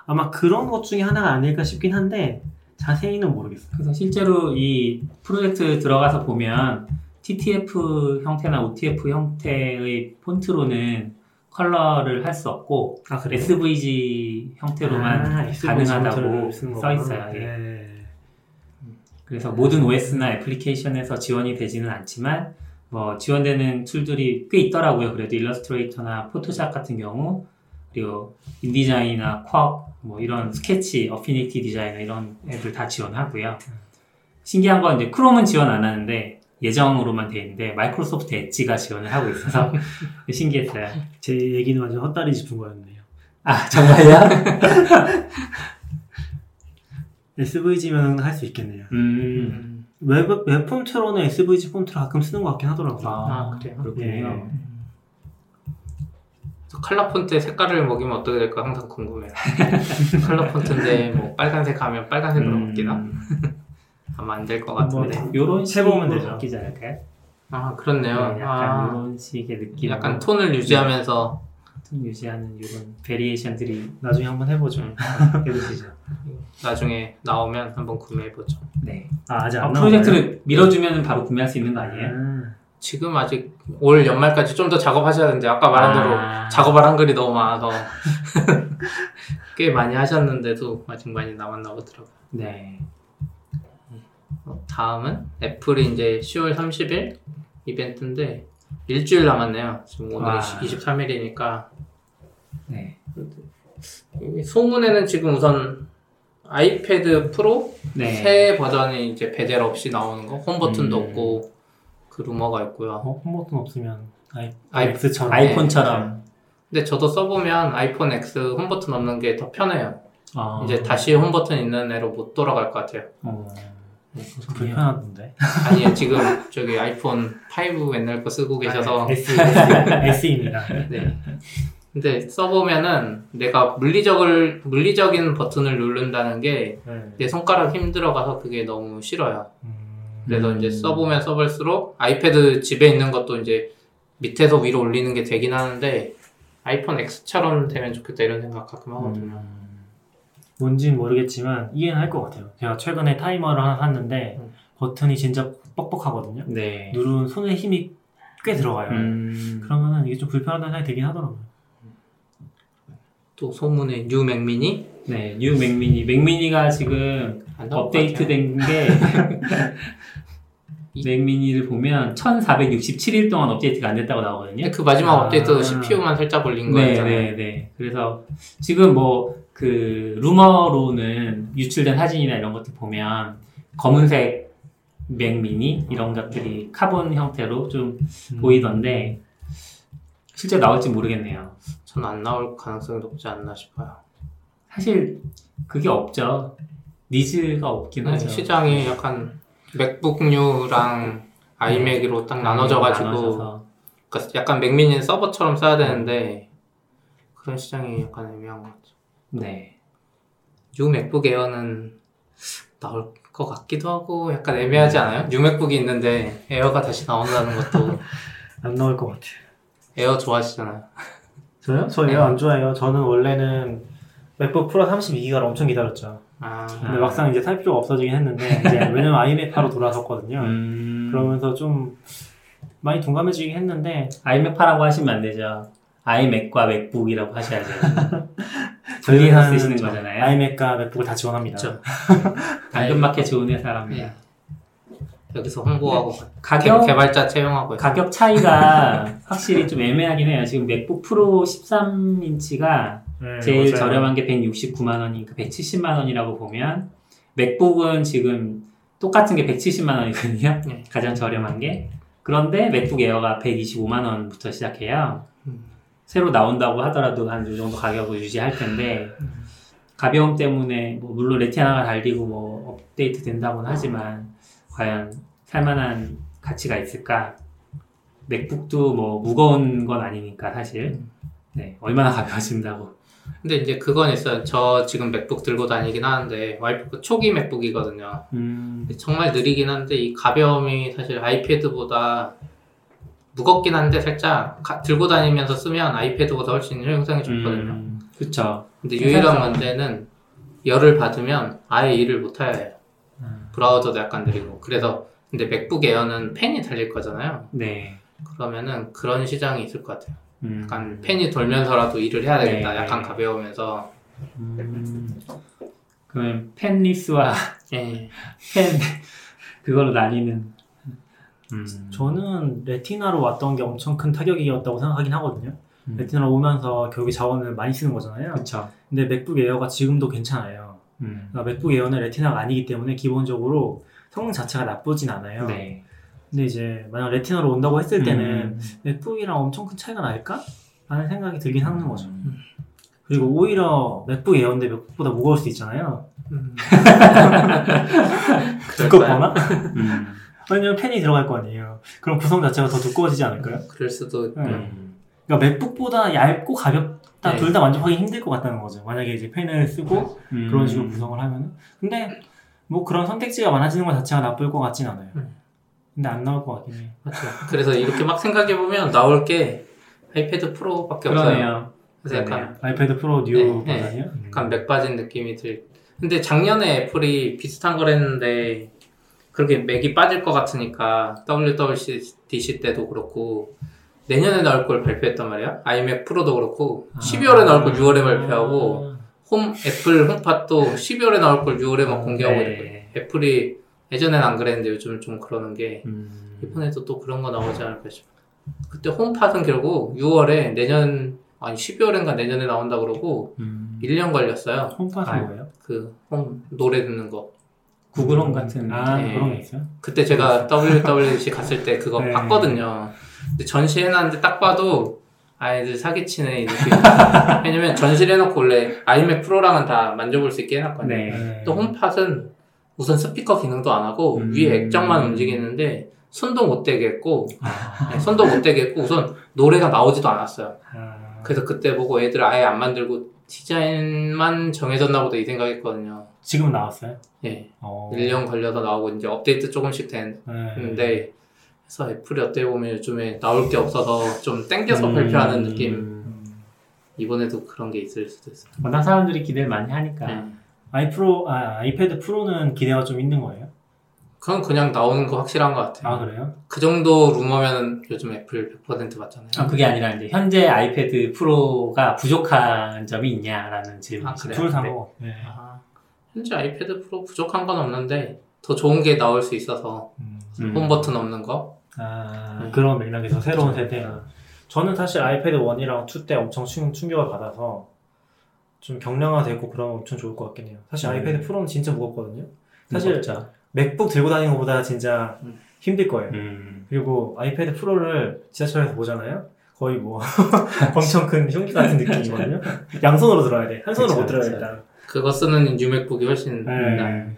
아마 그런 것 중에 하나가 아닐까 싶긴 한데 자세히는 모르겠어요. 그래서 실제로 이 프로젝트 들어가서 보면 TTF 형태나 OTF 형태의 폰트로는 컬러를 할 수 없고 아, SVG 형태로만 가능하다고 써 있어요. 예. 네. 그래서 모든 OS나 애플리케이션에서 지원이 되지는 않지만 뭐 지원되는 툴들이 꽤 있더라고요. 그래도 일러스트레이터나 포토샵 같은 경우 그리고 인디자인이나 쿽, 뭐 이런 스케치, 어피니티 디자이너 이런 애들 다 지원하고요. 신기한 건 이제 크롬은 지원 안 하는데 예정으로만 돼 있는데 마이크로소프트 엣지가 지원을 하고 있어서 신기했어요. 제 얘기는 완전 헛다리 짚은 거였네요. 아 정말요? SVG면 할 수 있겠네요. 음, 웹, 웹 폰트로는 SVG 폰트를 가끔 쓰는 것 같긴 하더라고요. 아, 아, 그래요? 그렇군요. 예. 컬러 폰트에 색깔을 먹이면 어떻게 될까 항상 궁금해요. 컬러 폰트인데 뭐 빨간색 하면 빨간색으로 음, 바뀌나? 아마 안 될것 뭐, 같은데. 요런 해보면 식으로 되죠. 바뀌지 않을까요? 아 그렇네요. 네, 약간 아, 이런 식의 느낌. 약간 톤을 유지하면서 톤 유지하는 이런 variation들이 나중에 한번 해보죠. 음, 해보시죠. 나중에 나오면 한번 구매해보죠. 네. 아, 아직 아, 안 나와요? 프로젝트를 밀어주면 바로 구매할 수 있는 거 아니에요? 아, 지금 아직 올 연말까지 좀 더 작업하셔야 되는데 아까 말한 대로 아. 작업할 한글이 너무 많아서 꽤 많이 하셨는데도 아직 많이 남았나 보더라고요. 네. 어, 다음은 애플이 이제 10월 30일 이벤트인데 일주일 남았네요. 지금 오늘이 와. 23일이니까 네. 소문에는 지금 우선 아이패드 프로 네. 새 버전이 이제 베젤 없이 나오는 거, 홈 버튼도 음. 없고 그 루머가 있고요. 어, 홈버튼 없으면 아이, 아이- X처럼 아이폰처럼. 근데 저도 써보면 아이폰 X 홈 버튼 없는 게 더 편해요. 어. 이제 다시 홈 버튼 있는 애로 못 돌아갈 것 같아요. 어. 좀 불편하던데. 아니 지금 저기 아이폰 5 옛날 거 쓰고 계셔서 아, S, S, S입니다. 네. 근데 써보면은 내가 물리적을 물리적인 버튼을 누른다는 게내 네. 손가락 힘들어가서 그게 너무 싫어요. 음, 그래서 음. 이제 써보면 써볼수록 아이패드 집에 있는 것도 이제 밑에서 위로 올리는 게 되긴 하는데 아이폰 X처럼 되면 좋겠다 이런 생각 가끔 하거든요. 음. 뭔지는 모르겠지만 이해는 할 것 같아요. 제가 최근에 타이머를 하나 샀는데 음. 버튼이 진짜 뻑뻑하거든요. 네. 누른 손에 힘이 꽤 들어가요. 음. 그러면은 이게 좀 불편하다는 생각이 들긴 하더라고요. 또 소문의 뉴 맥미니 네. 뉴 맥미니. 맥미니가 지금. 업데이트된 게 맥 미니를 보면 1467일 동안 업데이트가 안 됐다고 나오거든요. 근데 그 마지막 아. 업데이트도 CPU만 살짝 올린 네, 거였잖아요. 네, 네. 그래서 지금 뭐 그 루머로는 유출된 사진이나 이런 것들 보면 검은색 맥 미니 이런 것들이 카본 형태로 좀 음. 보이던데 실제 나올지 모르겠네요. 전 안 나올 가능성이 높지 않나 싶어요. 사실 그게 없죠. needs가 없긴 네, 하죠. 시장이 약간 맥북류랑 아이맥으로 딱 나눠져가지고 나눠져서. 그러니까 약간 맥미니는 서버처럼 써야 되는데 그런 시장이 약간 애매한 것 같죠. 네. 뉴 맥북 에어는 나올 것 같기도 하고 약간 애매하지 않아요? 뉴 맥북이 있는데 에어가 다시 나온다는 것도 안 나올 것 같아요. 에어 좋아하시잖아요. 저요? 저 네. 안 좋아해요. 저는 원래는 맥북 프로 32기가를 엄청 기다렸죠. 아, 근데 막상 이제 살 필요가 없어지긴 했는데 이제 왜냐면 아이맥파로 돌아섰거든요. 음... 그러면서 좀 많이 둔감해지긴 했는데 아이맥파라고 하시면 안 되죠. 아이맥과 맥북이라고 하셔야죠. 저희는 분리해서 쓰시는 거잖아요. 아이맥과 맥북을 다 지원합니다. 당근마켓 좋은 회사랍니다. 예. 여기서 홍보하고 가격 개발자 채용하고. 가격 차이가 확실히 좀 애매하긴 해요. 지금 맥북 프로 13인치가 네, 제일 맞아요. 저렴한 게 169만 원이니까 170만 원이라고 보면 맥북은 지금 똑같은 게 170만 원이거든요. 네. 가장 저렴한 게. 그런데 맥북 에어가 125만 원부터 시작해요. 음. 새로 나온다고 하더라도 한 이 정도 가격을 유지할 텐데 가벼움 때문에 뭐 물론 레티나가 달리고 뭐 업데이트 된다고는 하지만 과연 살만한 가치가 있을까? 맥북도 뭐 무거운 건 아니니까 사실 네 얼마나 가벼워진다고 근데 이제 그건 있어요. 저 지금 맥북 들고 다니긴 하는데 와이프 초기 맥북이거든요. 음, 정말 느리긴 한데 이 가벼움이 사실 아이패드보다 무겁긴 한데 살짝 가- 들고 다니면서 쓰면 아이패드보다 훨씬 효용성이 좋거든요. 음, 그쵸 근데 유일한. 문제는 열을 받으면 아예 일을 못해야 해요. 음. 브라우저도 약간 느리고. 그래서 근데 맥북 에어는 펜이 달릴 거잖아요. 네 그러면은 그런 시장이 있을 것 같아요. 음, 약간 펜이 돌면서라도 일을 해야 되겠다. 네, 약간 네. 가벼우면서. 음, 그러면 펜리스와 예. 펜 그걸로 나뉘는 음, 저는 레티나로 왔던 게 엄청 큰 타격이었다고 생각하긴 하거든요. 음. 레티나로 오면서 결국에 자원을 많이 쓰는 거잖아요. 그쵸 근데 맥북 에어가 지금도 괜찮아요. 음, 그러니까 맥북 에어는 레티나가 아니기 때문에 기본적으로 성능 자체가 나쁘진 않아요. 네 근데 이제 만약 레티나로 온다고 했을 때는 음, 맥북이랑 엄청 큰 차이가 날까? 라는 생각이 들긴 하는 거죠. 음. 그리고 오히려 맥북 에어인데 맥북보다 무거울 수 있잖아요. 음. 두껍거나? 음, 왜냐면 펜이 들어갈 거 아니에요. 그럼 구성 자체가 더 두꺼워지지 않을까요? 그럴 수도 있고. 네. 음. 그러니까 맥북보다 얇고 가볍다 네. 둘다 만족하기 힘들 것 같다는 거죠. 만약에 이제 펜을 쓰고 음. 그런 식으로 구성을 하면은. 근데 뭐 그런 선택지가 많아지는 것 자체가 나쁠 것 같진 않아요. 음. 근데 안 나올 것 같긴 해. 맞죠. 그래서 이렇게 막 생각해보면 나올 게 아이패드 프로밖에 없어요. 그러네요 그래서 약간, 아이패드 프로 new 네, 네. 버전이요? 약간 맥 빠진 느낌이 들. 근데 작년에 애플이 비슷한 걸 했는데 그렇게 맥이 빠질 것 같으니까 WWDC 때도 그렇고 내년에 나올 걸 발표했단 말이야. 아이맥 프로도 그렇고 12월에 나올 걸 6월에 발표하고 홈 애플 홈팟도 12월에 나올 걸 6월에 막 공개하고 네. 이랬거든. 애플이 예전엔 안 그랬는데 요즘 좀 그러는 게 음. 이번에도 또 그런 거 나오지 않을까 싶어. 그때 홈팟은 결국 6월에 내년 아니 12월인가 내년에 나온다 그러고 음. 1년 걸렸어요. 홈팟은 아유. 뭐예요? 그 홈 노래 듣는 거. 구글 홈 같은 아 네. 그런 게 있어요? 그때 제가 WWDC 갔을 때 그거 네. 봤거든요. 전시해놨는데 딱 봐도 아이들 사기치네 이 느낌. 왜냐면 전시를 해놓고 원래 아이맥 프로랑은 다 만져볼 수 있게 해놨거든요. 네. 또 홈팟은 우선 스피커 기능도 안 하고 음. 위에 액정만 움직이는데 손도 못 대게 했고 아. 네, 손도 못 대게 했고 우선 노래가 나오지도 않았어요. 아, 그래서 그때 보고 애들 아예 안 만들고 디자인만 정해졌나 보다 이 생각했거든요. 지금은 나왔어요? 예. 어. 1년 걸려서 나오고 이제 업데이트 조금씩 네. 됐는데 그래서 애플이 어떻게 보면 요즘에 나올 게 없어서 좀 땡겨서 음. 발표하는 느낌 음. 이번에도 그런 게 있을 수도 있어요. 워낙 사람들이 기대를 많이 하니까 네. 아이프로 아 아이패드 프로는 기대가 좀 있는 거예요? 그건 그냥 나오는 거 확실한 것 같아요. 아 그래요? 그 정도 루머면 요즘 애플 100% 맞잖아요. 아, 그게 아니라 이제 현재 아이패드 프로가 부족한 점이 있냐라는 질문이 아, 그래요? 둘다 뭐. 네. 아, 현재 아이패드 프로 부족한 건 없는데 더 좋은 게 나올 수 있어서 음. 음. 홈 버튼 없는 거. 아, 음. 그런 맥락에서 새로운. 세대. 저는 사실 아이패드 1이랑 2 때 엄청 충, 충격을 받아서 좀 경량화되고 그러면 엄청 좋을 것 같긴 해요. 사실 음. 아이패드 프로는 진짜 무겁거든요. 사실 무겁죠. 맥북 들고 다니는 것보다 진짜 음. 힘들 거예요. 음. 그리고 아이패드 프로를 지하철에서 보잖아요. 거의 뭐 엄청 큰 흉기 같은 느낌이거든요. 양손으로 들어야 돼. 한 손으로 그쵸, 못 들어야 그쵸. 일단. 그거 쓰는 뉴맥북이 훨씬 네.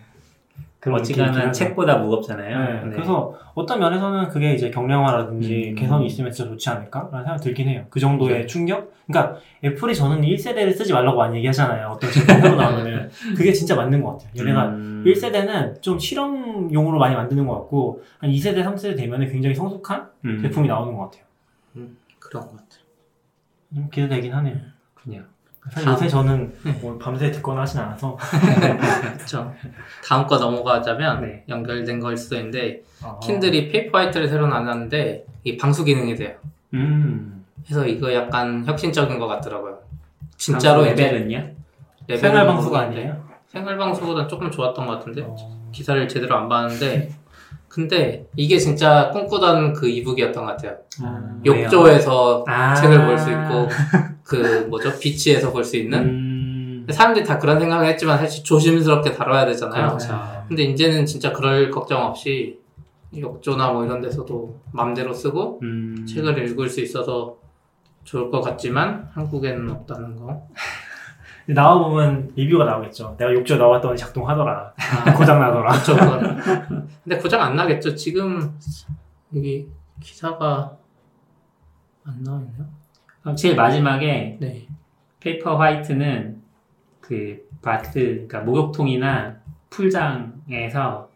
어지간한. 책보다 무겁잖아요. 네. 네. 그래서 어떤 면에서는 그게 이제 경량화라든지 음. 개선이 있으면 진짜 좋지 않을까라는 생각이 들긴 해요. 그 정도의 네. 충격? 그러니까 애플이 저는 1세대를 쓰지 말라고 많이 얘기하잖아요. 어떤 제품 새로 나오면은. 그게 진짜 맞는 것 같아요. 얘네가 음. 1세대는 좀 실험용으로 많이 만드는 것 같고 한 2세대, 3세대 되면은 굉장히 성숙한 음. 제품이 나오는 것 같아요. 그런 것 같아요. 좀 기대되긴 하네요. 그냥. 사실 요새 저는 뭐 밤새 듣거나 하진 않아서 그렇죠. 다음 거 넘어가자면 네. 연결된 거일 수도 있는데 아. 킨들이 페이퍼 화이트를 새로 나왔는데 이 방수 기능이 돼요. 음. 그래서 이거 약간 혁신적인 것 같더라고요. 진짜로 레벨은요? 레벨은 생활 방수가 아니에요? 생활 방수보다 조금 좋았던 것 같은데 어. 기사를 제대로 안 봤는데 근데 이게 진짜 꿈꾸던 그 e-book이었던 것 같아요. 아, 왜요? 욕조에서 아. 책을 볼 수 있고 그 뭐죠 비치에서 볼 수 있는 음. 사람들이 다 그런 생각을 했지만 사실 조심스럽게 다뤄야 되잖아요. 그렇죠. 근데 이제는 진짜 그럴 걱정 없이 욕조나 뭐 이런 데서도 맘대로 쓰고 음. 책을 읽을 수 있어서 좋을 것 같지만 한국에는 없다는 거. 나와 보면 리뷰가 나오겠죠. 내가 욕조 나왔더니 작동하더라. 아, 고장 나더라. 그쵸. 근데 고장 안 나겠죠. 지금 여기 기사가 안 나와 있나요? 그럼 제일 마지막에 네. 페이퍼 화이트는 그 bath, 그러니까 목욕통이나 풀장에서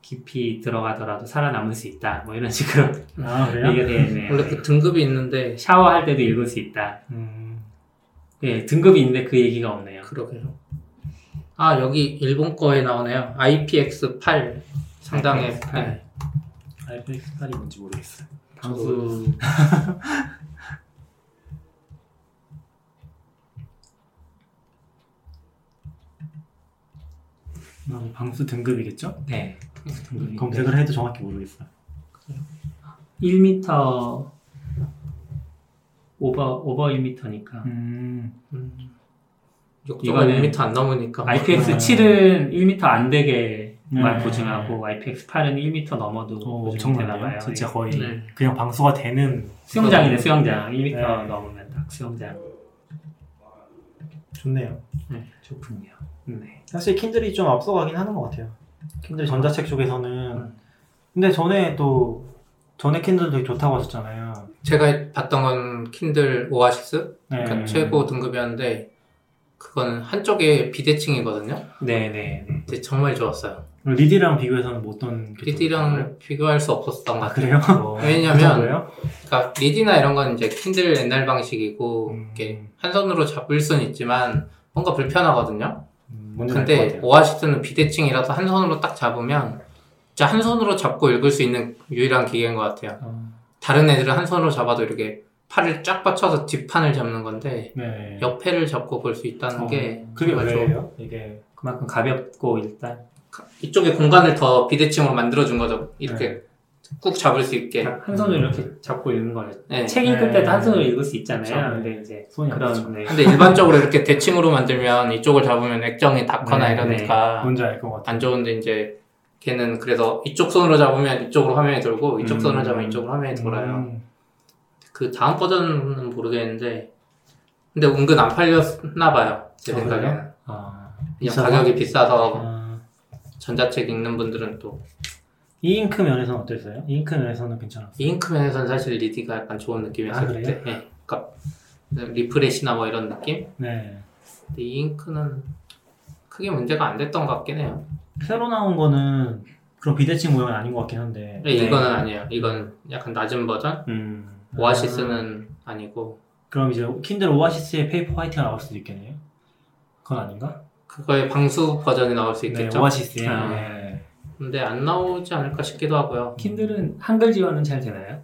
깊이 들어가더라도 살아남을 수 있다. 뭐 이런 식으로 아 얘기가 되네. 원래 그 등급이 있는데 샤워할 때도 읽을 수 있다. 음, 예, 등급이 있는데 그 얘기가 없네요. 그러게요. 아 여기 일본 거에 나오네요. IPX8 상당의 IPX8. 네. IPX 8이 뭔지 모르겠어요. 방수 음, 방수 등급이겠죠? 네. 등급이 검색을 해도 정확히 모르겠어요. 1m 오버 오버 1m니까 음, 음. 욕조가 이거는 1m 안 넘으니까 IPX 7은 1m 안 되게만 네. 보증하고 IPX 8은 1m 넘어도 어, 보증되나 엄청난데요. 봐요. 진짜 예. 거의 네. 그냥 방수가 되는 수영장이네 수영장 1m 네. 넘으면 딱 수영장 좋네요. 좋군요. 네. 사실 킨들이 좀 앞서가긴 하는 것 같아요. 킨들 전자책 쪽에서는 음. 근데 전에 또 전에 킨들 되게 좋다고 하셨잖아요. 제가 봤던 건 킨들 오아시스 네. 그러니까 최고 등급이었는데 그거는 한쪽에 비대칭이거든요. 네, 네, 네. 근데 정말 좋았어요. 리디랑 비교해서는 뭐 어떤? 리디랑 비교할 수 없었던 것 같아요. 그래요? 어, 왜냐면 그? 그러니까 리디나 이런 건 이제 킨들 옛날 방식이고 음. 이렇게 한 손으로 잡을 수는 있지만 뭔가 불편하거든요. 음, 근데. 오아시스는 비대칭이라서 한 손으로 딱 잡으면 진짜 한 손으로 잡고 읽을 수 있는 유일한 기계인 것 같아요. 어, 다른 애들은 한 손으로 잡아도 이렇게 팔을 쫙 받쳐서 뒷판을 잡는 건데 네. 옆에를 잡고 볼 수 있다는 어, 게 그게 왜요? 이게 그만큼 가볍고 일단 이쪽에 공간을 더 비대칭으로 만들어준 거죠. 이렇게 네. 꾹 잡을 수 있게. 한 손으로 이렇게 잡고 읽는 거죠. 네. 책 읽을 네. 때도 한 손으로 읽을 수 있잖아요. 그렇죠. 근데 이제 손이 안 그런 네. 근데 일반적으로 이렇게 대칭으로 만들면 이쪽을 잡으면 액정이 닿거나 네, 이러니까 뭔지 알 것 같아요. 안 좋은데 이제 걔는 그래서 이쪽 손으로 잡으면 이쪽으로 화면이 돌고 이쪽 음. 손으로 잡으면 이쪽으로 화면이 돌아요. 음, 그 다음 버전은 모르겠는데 근데 은근 안 팔렸나 봐요. 제 아, 생각에는. 그래요? 아, 그냥 비싸서? 가격이 비싸서 아, 전자책 읽는 분들은 또 e-ink 면에서는 어땠어요? e-ink 면에서는 괜찮았어요. e-ink 면에서는 사실 리디가 약간 좋은 느낌이었어요. 아? 그때. 예. 그러니까 refresh나 뭐 이런 느낌? 네. 근데 e-ink는 크게 문제가 안 됐던 것 같긴 해요. 새로 나온 거는 그런 비대칭 모양은 아닌 것 같긴 한데. 네, 이거는 아니에요. 이건 약간 낮은 버전? 음. 오아시스는 아니고 그럼 이제 킨들 오아시스의 페이퍼 화이트가 나올 수도 있겠네요. 그건 아닌가? 그거의 방수 버전이 나올 수 있겠죠. 네, 오아시스의. 아. 네. 근데 안 나오지 않을까 싶기도 하고요. 킨들은 한글 지원은 잘 되나요?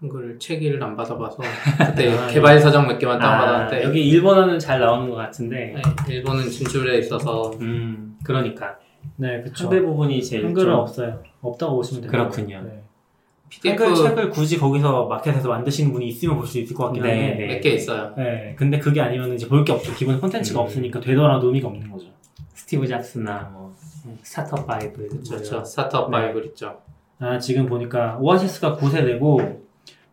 한글 책을 안 받아봐서 그때 아, 개발 서적 몇 개만 아, 다운받았는데 여기 일본어는 잘 나오는 것 같은데. 네, 일본은 진출에 있어서 음, 그러니까 네, 그쵸. 한글 부분이 제일 한글은 좀- 없어요. 없다고 보시면 돼요. 그렇군요. 네. PDF 한글 책을 굳이 거기서 마켓에서 만드시는 분이 있으면 볼 수 있을 것 같긴 네, 한데. 네. 몇개 있어요. 네, 근데 그게 아니면 이제 볼 게 없죠. 기본 콘텐츠가 음. 없으니까 되더라도 의미가 없는 거죠. 스티브 잡스나 뭐 스타트업 바이블 그렇죠. 네. 바이블 있죠. 아, 지금 보니까 오아시스가 9세대고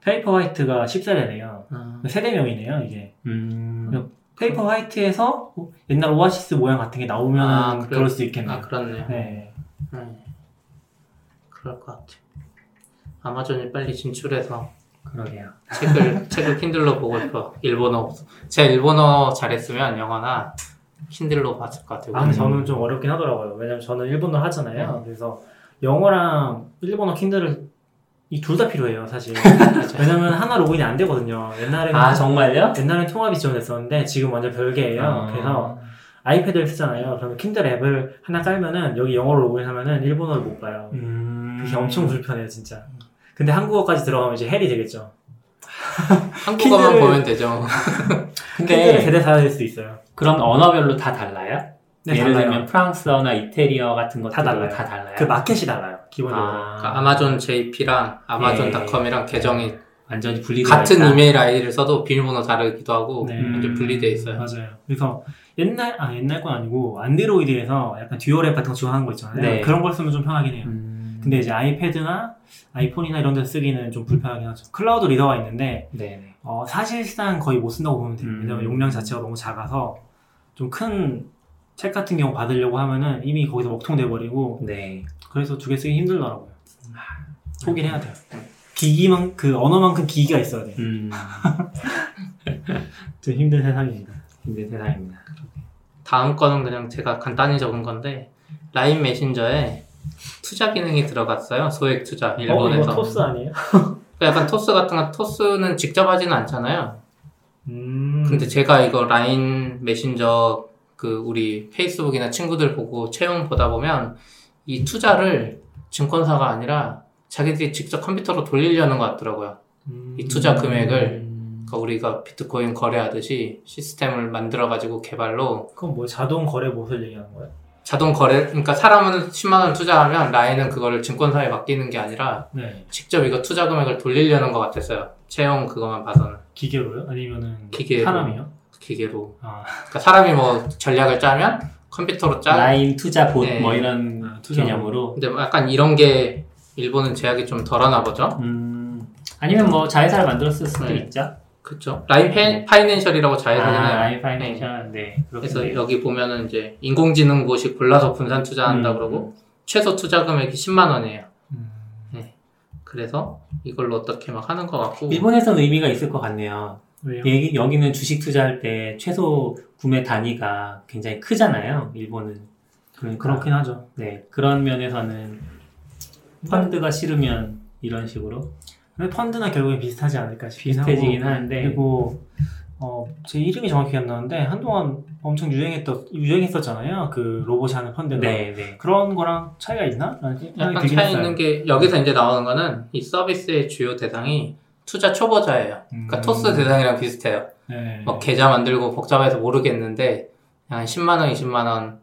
페이퍼 화이트가 10세대네요. 아, 세대명이네요, 이게. 음, 페이퍼 화이트에서 옛날 오아시스 모양 같은 게 나오면 아, 그래. 그럴 수 있겠네요. 아 그렇네요. 네. 네. 그럴 것 같아. 아마존이 빨리 진출해서 그러게요. 책을 책을 킨들로 보고 싶어. 일본어. 제가 일본어 잘했으면 영어나 킨들로 봤을 것 같아요. 아, 근데 저는 좀 어렵긴 하더라고요. 왜냐면 저는 일본어 하잖아요. 그래서 영어랑 일본어 킨들을 이 둘 다 필요해요, 사실. 왜냐면 하나 로그인이 안 되거든요. 옛날에는 아 정말요? 옛날엔 통합이 지원됐었는데 지금 완전 별개예요. 아. 그래서 아이패드를 쓰잖아요. 그러면 킨들 앱을 하나 깔면은 여기 영어로 로그인하면은 일본어를 못 봐요. 음, 그게 엄청 불편해요, 진짜. 근데 한국어까지 들어가면 이제 헬이 되겠죠. 한국어만 킨들을- 보면 되죠. 근데 세대 사야 될수 있어요. 그런 언어별로 다 달라요? 네, 예를 달라요. 들면 프랑스어나 이태리어 같은 것도 다 달라요. 다 달라요. 그 마켓이 달라요, 기본적으로. 아, 그러니까 아마존 JP랑 아마존닷컴이랑 계정이 완전히 분리되어 같은 있다. 이메일 아이디를 써도 비밀번호 다르기도 하고 네. 완전 분리돼 있어요. 맞아요. 그래서 옛날 아 옛날 건 아니고 안드로이드에서 약간 dual 앱 같은 거 지원하는 거 있잖아요. 네. 그런 걸 쓰면 좀 편하긴 해요. 음, 근데 이제 아이패드나 아이폰이나 이런 데 쓰기는 좀 불편하긴 하죠. 클라우드 리더가 있는데. 어, 사실상 거의 못 쓴다고 보면 돼요. 음. 왜냐면 용량 자체가 너무 작아서 좀 큰 책 같은 경우 받으려고 하면은 이미 거기서 먹통돼 버리고 네. 그래서 두 개 쓰기 힘들더라고요. 포기를 해야 돼요. 기기만 그 언어만큼 기기가 있어야 돼. 음, 좀 힘든 세상입니다. 힘든 세상입니다. 다음 거는 그냥 제가 간단히 적은 건데 라인 메신저에 투자 기능이 들어갔어요. 소액 투자 어 일본에서. 이거 토스 아니에요? 그 약간 토스 같은 거 토스는 직접 하지는 않잖아요. 음. 근데 제가 이거 라인 메신저 그 우리 페이스북이나 친구들 보고 채용 보다 보면 이 투자를 증권사가 아니라 자기들이 직접 컴퓨터로 돌리려는 것 같더라고요. 음. 이 투자 금액을 음, 그러니까 우리가 비트코인 거래하듯이 시스템을 만들어 가지고 개발로 그건 뭐 자동 거래 못을 얘기하는 거예요? 자동 거래, 그러니까 사람은 10만 원 투자하면 라인은 그거를 증권사에 맡기는 게 아니라 네. 직접 이거 투자 금액을 돌리려는 것 같았어요. 채용 그것만 봐서는 기계로요? 아니면은 기계로. 사람이요? 기계로. 아, 그러니까 사람이 뭐 전략을 짜면 컴퓨터로 짜. 라인 투자 봇 네. 뭐 이런 아, 투자 개념으로. 근데 뭐 약간 이런 게 일본은 제약이 좀 덜하나 보죠. 음, 아니면 뭐 자회사를 만들었을 수도 네. 있죠. 그쵸. 라인 페, 파이낸셜이라고 자회사잖아요. 아, 라인 파이낸셜. 네. 그래서 그렇군요. 여기 보면은 이제 인공지능 곳이 골라서 분산 투자한다 음. 그러고 최소 투자 금액이 10만 원이에요. 음. 그래서 이걸로 어떻게 막 하는 것 같고 일본에서는 의미가 있을 것 같네요. 왜요? 여기, 여기는 주식 투자할 때 최소 구매 단위가 굉장히 크잖아요. 일본은. 그러니까, 그렇긴 하죠. 네. 그런 면에서는 펀드가 싫으면 이런 식으로 펀드나 결국에 비슷하지 않을까 싶긴 비슷해지긴 하고. 하는데 그리고 어, 제 이름이 정확히 안 나는데 한동안 엄청 유행했던 유행했었잖아요. 그 로봇이 하는 펀드가. 네, 네. 그런 거랑 차이가 있나? 약간 차이 했어요. 있는 게 여기서 이제 나오는 거는 이 서비스의 주요 대상이 투자 초보자예요. 그러니까 음. 토스 대상이랑 비슷해요. 네. 뭐 계좌 만들고 복잡해서 모르겠는데 한 10만 원, 20만 원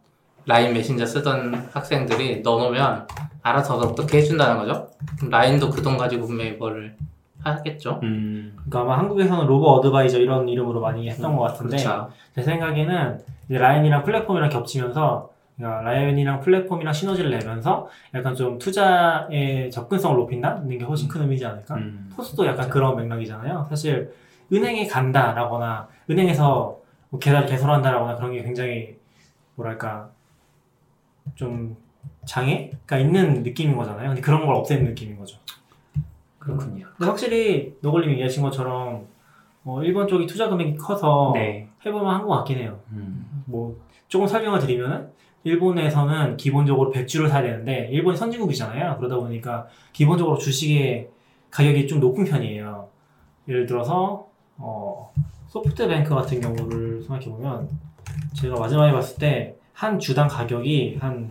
라인 메신저 쓰던 학생들이 넣어놓으면 알아서 어떻게 해준다는 거죠. 그럼 라인도 그 돈 가지고 분명히 뭐를 하겠죠. 음, 그러니까 아마 한국에서는 로보 advisor 이런 이름으로 많이 했던 것 같은데 그렇죠. 제 생각에는 라인이랑 플랫폼이랑 겹치면서 그러니까 라인이랑 플랫폼이랑 시너지를 내면서 약간 좀 투자의 접근성을 높인다는 게 훨씬 큰 의미지 않을까? 음. 토스도 약간 그런 맥락이잖아요. 사실 은행에 간다라거나 은행에서 뭐 계좌를 개설한다라거나 그런 게 굉장히 뭐랄까 좀 장애가 있는 느낌인 거잖아요. 근데 그런 걸 없애는 느낌인 거죠. 그렇군요. 근데 확실히 노골님 얘기하신 것처럼 어, 일본 쪽이 투자 금액이 커서 네. 해볼만 한 것 같긴 해요. 음. 뭐 조금 설명을 드리면은 일본에서는 기본적으로 100주를 사야 되는데 일본이 선진국이잖아요. 그러다 보니까 기본적으로 주식의 가격이 좀 높은 편이에요. 예를 들어서 어, 소프트뱅크 같은 경우를 생각해 보면 제가 마지막에 봤을 때 한 주당 가격이 한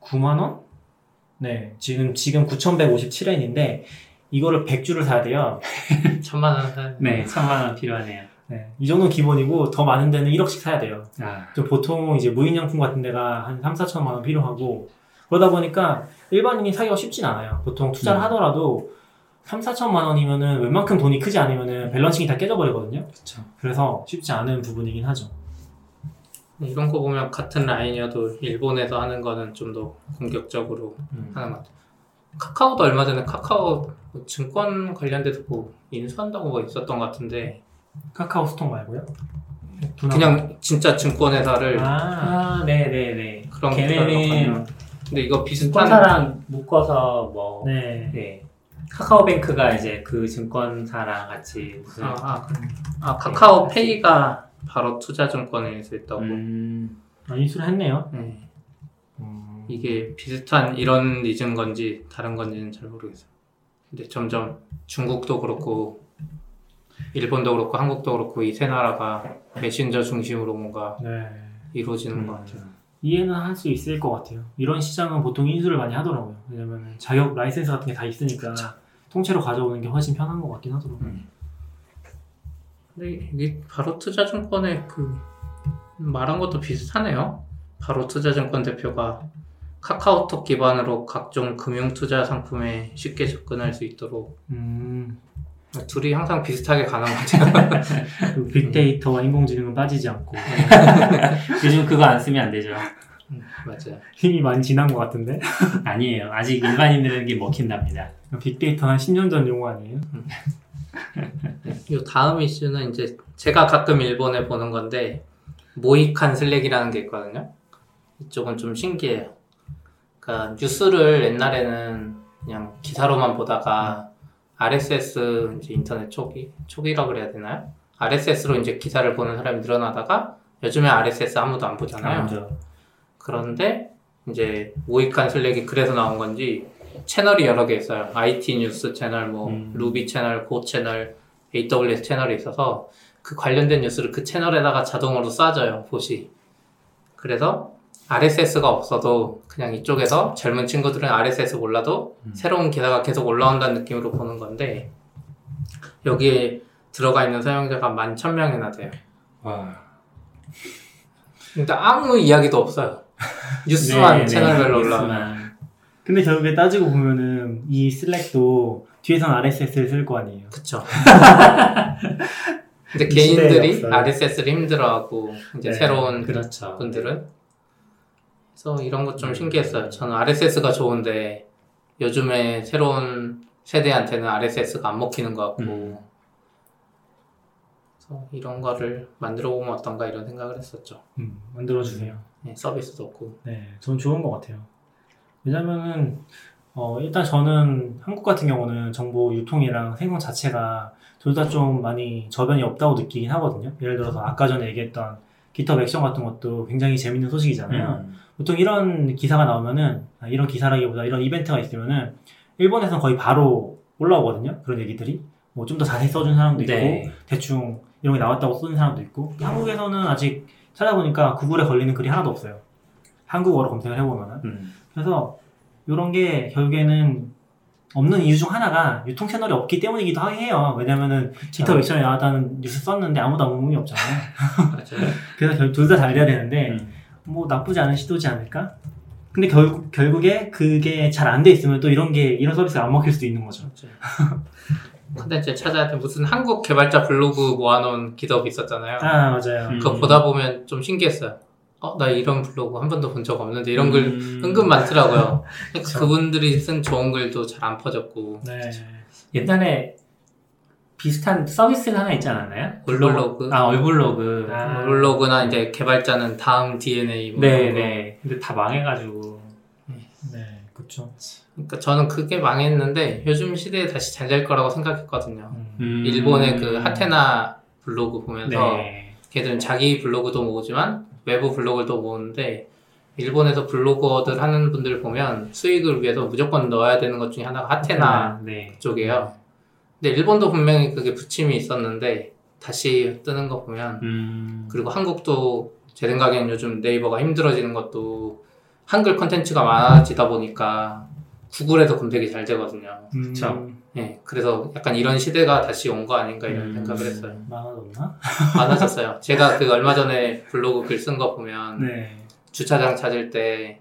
9만 원? 네, 지금 지금 9,157엔인데 이거를 100주를 사야 돼요. 천만 원. 사- 네, 천만 원 필요하네요. 네, 이 정도 기본이고 더 많은 데는 1억씩 사야 돼요. 아, 좀 보통 이제 무인양품 같은 데가 한 3, 4천만 원 필요하고 그러다 보니까 일반인이 사기가 쉽진 않아요. 보통 투자를 음. 하더라도 3, 4천만 원이면은 웬만큼 돈이 크지 않으면은 밸런싱이 다 깨져버리거든요. 그쵸. 그래서 쉽지 않은 부분이긴 하죠. 이런 거 보면 같은 라인이어도 일본에서 하는 거는 좀 더 공격적으로 음. 하는 것 같아요. 카카오도 얼마 전에 카카오 뭐 증권 관련돼서 뭐 인수한다고 뭐 있었던 것 같은데 카카오 스톡 말고요? 그냥 진짜 증권회사를 아, 아, 네네네. 그런 걔네는 근데 이거 비슷한 증권사랑 묶어서 뭐, 네. 네. 카카오뱅크가 이제 그 증권사랑 같이 무슨 아, 아, 그- 아, 카카오페이가 바로 투자증권에서 있다고 음, 아, 인수를 했네요. 네. 음. 이게 비슷한 이런 리즈인 건지 다른 건지는 잘 모르겠어요. 근데 점점 중국도 그렇고 일본도 그렇고 한국도 그렇고 이 세 나라가 메신저 중심으로 뭔가 네. 이루어지는 음. 것 같아요. 이해는 할 수 있을 것 같아요. 이런 시장은 보통 인수를 많이 하더라고요. 왜냐면 자격 라이센스 같은 게 다 있으니까 통째로 가져오는 게 훨씬 편한 것 같긴 하더라고요. 근데 이게 바로투자증권의 그 말한 것도 비슷하네요. 바로투자증권 대표가 카카오톡 기반으로 각종 금융 투자 상품에 쉽게 접근할 수 있도록 음, 둘이 항상 비슷하게 가는 것 같아요. 그 빅데이터와 인공지능은 빠지지 않고 요즘 그거 안 쓰면 안 되죠. 음, 맞아요. 힘이 많이 지난 것 같은데 아니에요. 아직 일반인들에게 먹힌답니다. 빅데이터는 한 10년 전 용어 아니에요? 이 다음 이슈는 이제 제가 가끔 일본에 보는 건데 모이칸 슬랙이라는 게 있거든요. 이쪽은 좀 신기해요. 그러니까 뉴스를 옛날에는 그냥 기사로만 보다가 RSS 이제 인터넷 초기 초기라 그래야 되나요? RSS로 이제 기사를 보는 사람이 늘어나다가 요즘에 RSS 아무도 안 보잖아요. 먼저. 그런데 이제 모이칸 슬랙이 그래서 나온 건지 채널이 여러 개 있어요. IT 뉴스 채널, 뭐 음. 루비 채널, 고 채널, AWS 채널이 있어서 그 관련된 뉴스를 그 채널에다가 자동으로 쏴줘요. 보시. 그래서 RSS가 없어도 그냥 이쪽에서 젊은 친구들은 RSS 몰라도 음. 새로운 기사가 계속 올라온다는 느낌으로 보는 건데 여기에 들어가 있는 사용자가 11,000명이나 돼요. 와. 근데 아무 이야기도 없어요. 뉴스만 네, 네, 채널별로 올라오는. 뉴스만. 근데 결국에 따지고 보면은 이 슬랙도 뒤에선 RSS를 쓸 거 아니에요. 그쵸. 근데 개인들이. RSS를 힘들어하고 이제 네, 새로운 그렇죠. 분들은 그래서 이런 것 좀 신기했어요. 저는 RSS가 좋은데 요즘에 새로운 세대한테는 RSS가 안 먹히는 것 같고 음. 그래서 이런 거를 만들어 보면 어떤가 이런 생각을 했었죠. 음, 만들어 주세요. 네, 서비스도 없고 네, 전 좋은 것 같아요. 왜냐면은, 어, 일단 저는 한국 같은 경우는 정보 유통이랑 생성 자체가 둘 다 좀 많이 저변이 없다고 느끼긴 하거든요. 예를 들어서 아까 전에 얘기했던 GitHub Action 같은 것도 굉장히 재밌는 소식이잖아요. 음. 보통 이런 기사가 나오면은, 아, 이런 기사라기보다 이런 이벤트가 있으면은, 일본에서는 거의 바로 올라오거든요. 그런 얘기들이. 뭐 좀 더 자세히 써준 사람도 있고, 네. 대충 이런 게 나왔다고 쓰는 사람도 있고, 한국에서는 아직 찾아보니까 구글에 걸리는 글이 하나도 없어요. 한국어로 검색을 해보면은. 음. 그래서 이런 게 결국에는 없는 이유 중 하나가 유통 채널이 없기 때문이기도 하- 해요. 왜냐면은 GitHub Action에 나왔다는 뉴스 썼는데 아무도 아무 의미 없잖아요. 그래서 둘 다 잘 돼야 되는데 음. 뭐 나쁘지 않은 시도지 않을까? 근데 결국 결국에 그게 잘 안 돼 있으면 또 이런 게 이런 서비스가 안 먹힐 수도 있는 거죠. 컨텐츠 찾아야 돼 무슨 한국 개발자 블로그 모아놓은 기업이 있었잖아요. 아 맞아요. 음. 그거 보다 보면 좀 신기했어요. 어, 나 이런 블로그 한 번도 본 적 없는데 이런 글 음. 은근 많더라고요. 그분들이 쓴 좋은 글도 잘 안 퍼졌고 네. 옛날에 비슷한 서비스가 하나 있지 않았나요? 올블로그, 아, 얼블로그. 아. 블로그나 이제 개발자는 다음 DNA 뭐 네. 네. 근데 다 망해가지고. 네, 그렇죠. 그러니까 저는 그게 망했는데 요즘 시대에 다시 잘 될 거라고 생각했거든요. 음. 일본의 그 하테나 블로그 보면서 네. 걔들은 자기 블로그도 모으지만 외부 블로그도 모으는데 일본에서 블로거들 하는 분들 보면 수익을 위해서 무조건 넣어야 되는 것 중에 하나가 하테나 네. 쪽이에요. 근데 일본도 분명히 그게 부침이 있었는데 다시 뜨는 거 보면 음. 그리고 한국도 제 생각에는 요즘 네이버가 힘들어지는 것도 한글 컨텐츠가 많아지다 보니까 구글에서 검색이 잘 되거든요. 음, 그쵸. 예, 그래서 약간 이런 시대가 다시 온 거 아닌가 이런 음. 생각을 했어요. 많아졌나? 많아졌어요. 제가 그 얼마 전에 블로그 글 쓴 거 보면 네. 주차장 찾을 때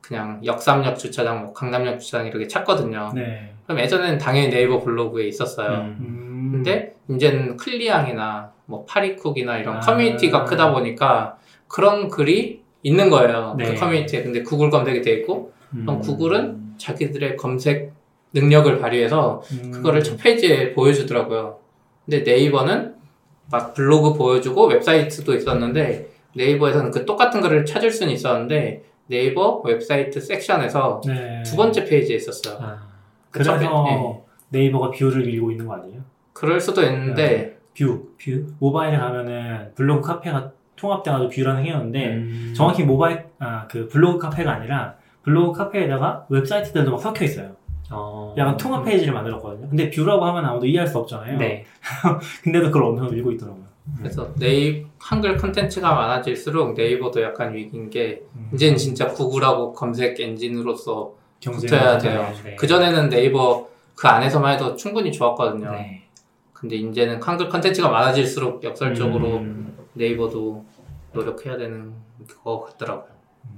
그냥 역삼역 주차장, 뭐 강남역 주차장 이렇게 찾거든요. 네. 그럼 예전에는 당연히 네이버 블로그에 있었어요. 음. 음. 근데 이제는 클리앙이나 뭐 파리쿡이나 이런 아. 커뮤니티가 크다 보니까 그런 글이 있는 거예요. 네. 그 커뮤니티에. 근데 구글 검색이 돼 있고 그럼 음. 구글은 자기들의 검색 능력을 발휘해서 음. 그거를 첫 페이지에 보여주더라고요. 근데 네이버는 막 블로그 보여주고 웹사이트도 있었는데 네이버에서는 그 똑같은 글을 찾을 수는 있었는데 네이버 웹사이트 섹션에서 네. 두 번째 페이지에 있었어요. 아, 그첫 그래서 페- 예. 네이버가 VIEW를 밀고 있는 거 아니에요? 그럴 수도 있는데 VIEW. VIEW. 모바일에 가면은 블로그 카페가 통합돼가지고 VIEW라는 해놨는데 음. 정확히 모바일 아 그 블로그 카페가 아니라 블로그 카페에다가 웹사이트들도 막 섞여 있어요. 어. 약간 통합 페이지를 만들었거든요. 근데 VIEW라고 하면 아무도 이해할 수 없잖아요. 네. 근데도 그걸 엄청 밀고 있더라고요. 그래서 네이 한글 콘텐츠가 많아질수록 네이버도 약간 위기인 게 음. 이제는 진짜 구글하고 검색 엔진으로서 붙어야. 돼요. 네. 그 전에는 네이버 그 안에서만 해도 충분히 좋았거든요. 네. 근데 이제는 한글 컨텐츠가 많아질수록 역설적으로 음. 네이버도 노력해야 되는 것 같더라고요. 음,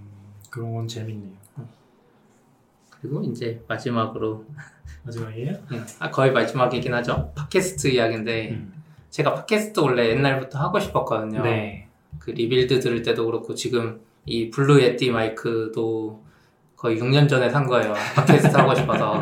그런 건 재밌네요. 그리고 이제 마지막으로 마지막이에요? 음, 아, 거의 마지막이긴 하죠. 팟캐스트 이야기인데 음. 제가 팟캐스트 원래 옛날부터 하고 싶었거든요. 네. 그 Rebuild 들을 때도 그렇고 지금 이 Blue Yeti 마이크도 거의 6년 전에 산 거예요. 팟캐스트 하고 싶어서.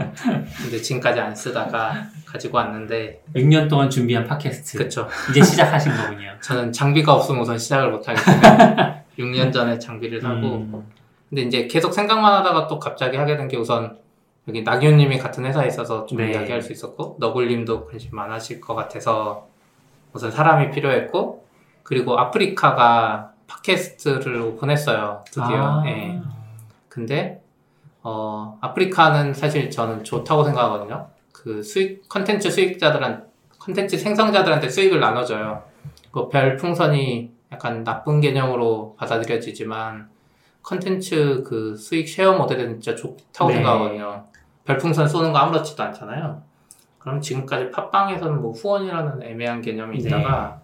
근데 지금까지 안 쓰다가 가지고 왔는데 6년 동안 준비한 팟캐스트. 그쵸. 이제 시작하신 거군요. 저는 장비가 없으면 우선 시작을 못 하기 때문에 6년 전에 장비를 사고 음. 근데 이제 계속 생각만 하다가 또 갑자기 하게 된 게 우선 여기 낙윤님이 같은 회사에 있어서 좀 네. 이야기할 수 있었고 너굴님도 관심 많으실 것 같아서 우선 사람이 필요했고 그리고 아프리카가 팟캐스트를 오픈했어요 드디어 아. 예. 근데 어 아프리카는 사실 저는 좋다고 생각하거든요 그 수익 컨텐츠 수익자들한 컨텐츠 생성자들한테 수익을 나눠줘요 그 별풍선이 약간 나쁜 개념으로 받아들여지지만 컨텐츠 그 수익 쉐어 모델은 진짜 좋다고 네. 생각하거든요. 별풍선 쏘는 거 아무렇지도 않잖아요. 그럼 지금까지 팟빵에서는 뭐 후원이라는 애매한 개념이 네. 있다가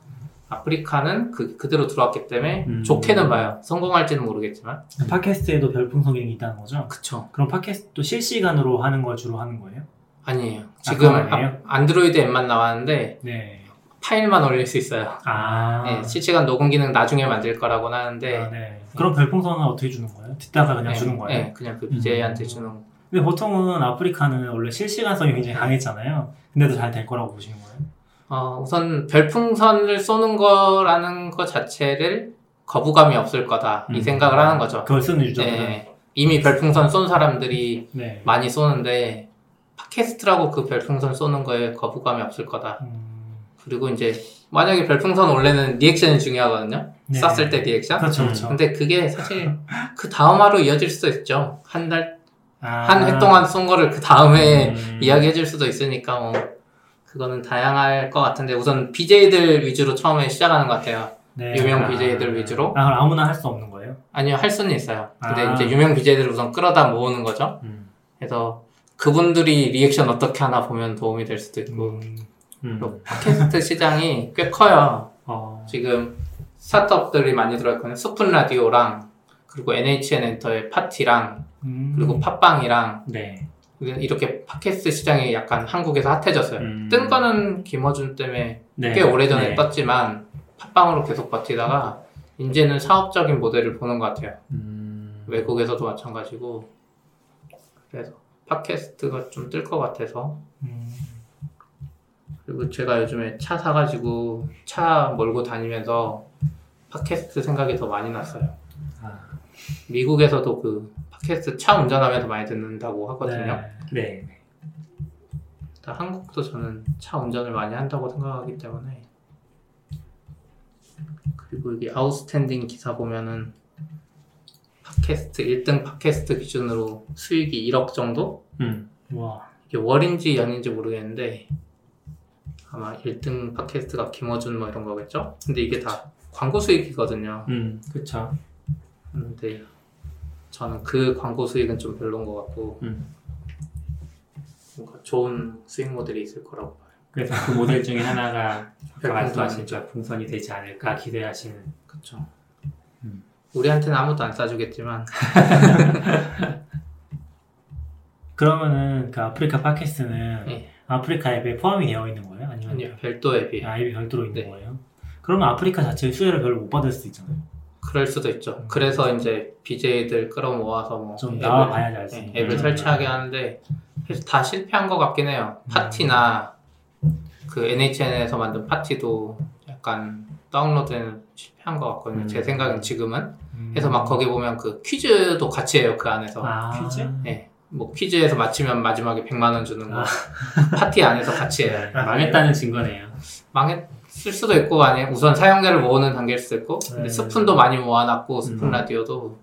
아프리카는 그, 그대로 들어왔기 때문에 음. 좋게는 봐요. 성공할지는 모르겠지만. 팟캐스트에도 별풍선 기능이 있다는 거죠? 그쵸. 그럼 팟캐스트도 실시간으로 하는 걸 주로 하는 거예요? 아니에요. 지금 그건 아니에요? 아- 안드로이드 앱만 나왔는데 네. 파일만 올릴 수 있어요. 아. 네, 실시간 녹음 기능 나중에 만들 거라고는 하는데 아, 네. 그럼 별풍선은 어떻게 주는 거예요? 듣다가 그냥 네, 주는 거예요? 네, 그냥 그 BJ한테 음. 주는 근데 보통은 아프리카는 원래 실시간성이 굉장히 강했잖아요. 근데도 잘 될 거라고 보시는 거예요? 어, 우선 별풍선을 쏘는 거라는 것 자체를 거부감이 없을 거다 이 음. 생각을 하는 거죠. 그걸 쓰는 유저들은? 네, 이미 별풍선 쏜 사람들이 네. 많이 쏘는데 팟캐스트라고 그 별풍선 쏘는 거에 거부감이 없을 거다. 음, 그리고 이제 만약에 별풍선 원래는 리액션이 중요하거든요. 네. 쐈을 때 리액션. 그렇죠, 음. 그렇죠. 근데 그게 사실 그 다음 하루 이어질 수도 있죠. 한 달, 아. 한 회 동안 쏜 거를 그 다음에 음. 이야기해 줄 수도 있으니까 뭐 그거는 다양할 것 같은데 우선 BJ들 위주로 처음에 시작하는 것 같아요. 네. 유명 아. BJ들 위주로. 아, 그럼 아무나 할 수 없는 거예요? 아니요 할 수는 있어요. 근데 아. 이제 유명 BJ들을 우선 끌어다 모으는 거죠. 음. 그래서 그분들이 리액션 어떻게 하나 보면 도움이 될 수도 있고 음. 음. 팟캐스트 시장이 꽤 커요. 어. 지금 스타트업들이 많이 들어있거든요. 스푼 라디오랑 그리고 NHN 엔터의 파티랑 음. 그리고 팟빵이랑 네. 이렇게 팟캐스트 시장이 약간 한국에서 핫해졌어요. 음. 뜬 거는 김어준 때문에 네. 꽤 오래전에 네. 떴지만 팟빵으로 계속 버티다가 이제는 사업적인 모델을 보는 것 같아요. 음. 외국에서도 마찬가지고 그래서 팟캐스트가 좀 뜰 것 같아서 음. 그리고 제가 요즘에 차 사가지고 차 몰고 다니면서 팟캐스트 생각이 더 많이 났어요. 아. 미국에서도 그 팟캐스트 차 운전하면서 많이 듣는다고 하거든요. 네. 네. 한국도 저는 차 운전을 많이 한다고 생각하기 때문에 그리고 여기 아웃스탠딩 기사 보면은 팟캐스트 1등 팟캐스트 기준으로 수익이 1억 정도? 음. 와. 이게 월인지 연인지 모르겠는데 아마 1등 팟캐스트가 김어준 뭐 이런 거겠죠? 근데 이게 다 광고 수익이거든요. 음. 그쵸. 근데 저는 그 광고 수익은 좀 별론 것 같고 음. 뭔가 좋은 스윙 모델이 있을 거라고 봐요. 그래서 그 모델 중에 하나가 아까. 말씀하신 저 풍선이 되지 않을까 기대하시는. 그쵸. 음. 우리한테는 아무도 안 싸주겠지만 그러면은 그 아프리카 팟캐스트는 네. 아프리카 앱에 포함이 되어 있는 거예요? 아니면 아니요 별도 앱이에요. 아, 앱이 별도로 있는 네. 거예요? 그러면 아프리카 자체의 수혜를 별로 못 받을 수도 있잖아요. 그럴 수도 있죠. 그래서 이제 BJ들 끌어모아서 뭐좀 앱을- 나와봐야지 알수 네, 있는 앱을 음. 설치하게 하는데 그래서 다 실패한 것 같긴 해요. 파티나 그 NHN에서 만든 파티도 약간 다운로드는 실패한 것 같거든요. 음. 제 생각엔 지금은. 음. 그래서 막 거기 보면 그 퀴즈도 같이 해요. 그 안에서. 아, 퀴즈? 네. 뭐 퀴즈에서 맞히면 마지막에 100만 원 주는 거 아. 파티 안에서 같이 해요. 아, 망했다는 증거네요. 망했을 수도 있고 아니 우선 사용자를 모으는 단계일 수도 있고 근데 네. 스푼도 많이 모아놨고 스푼 음. 라디오도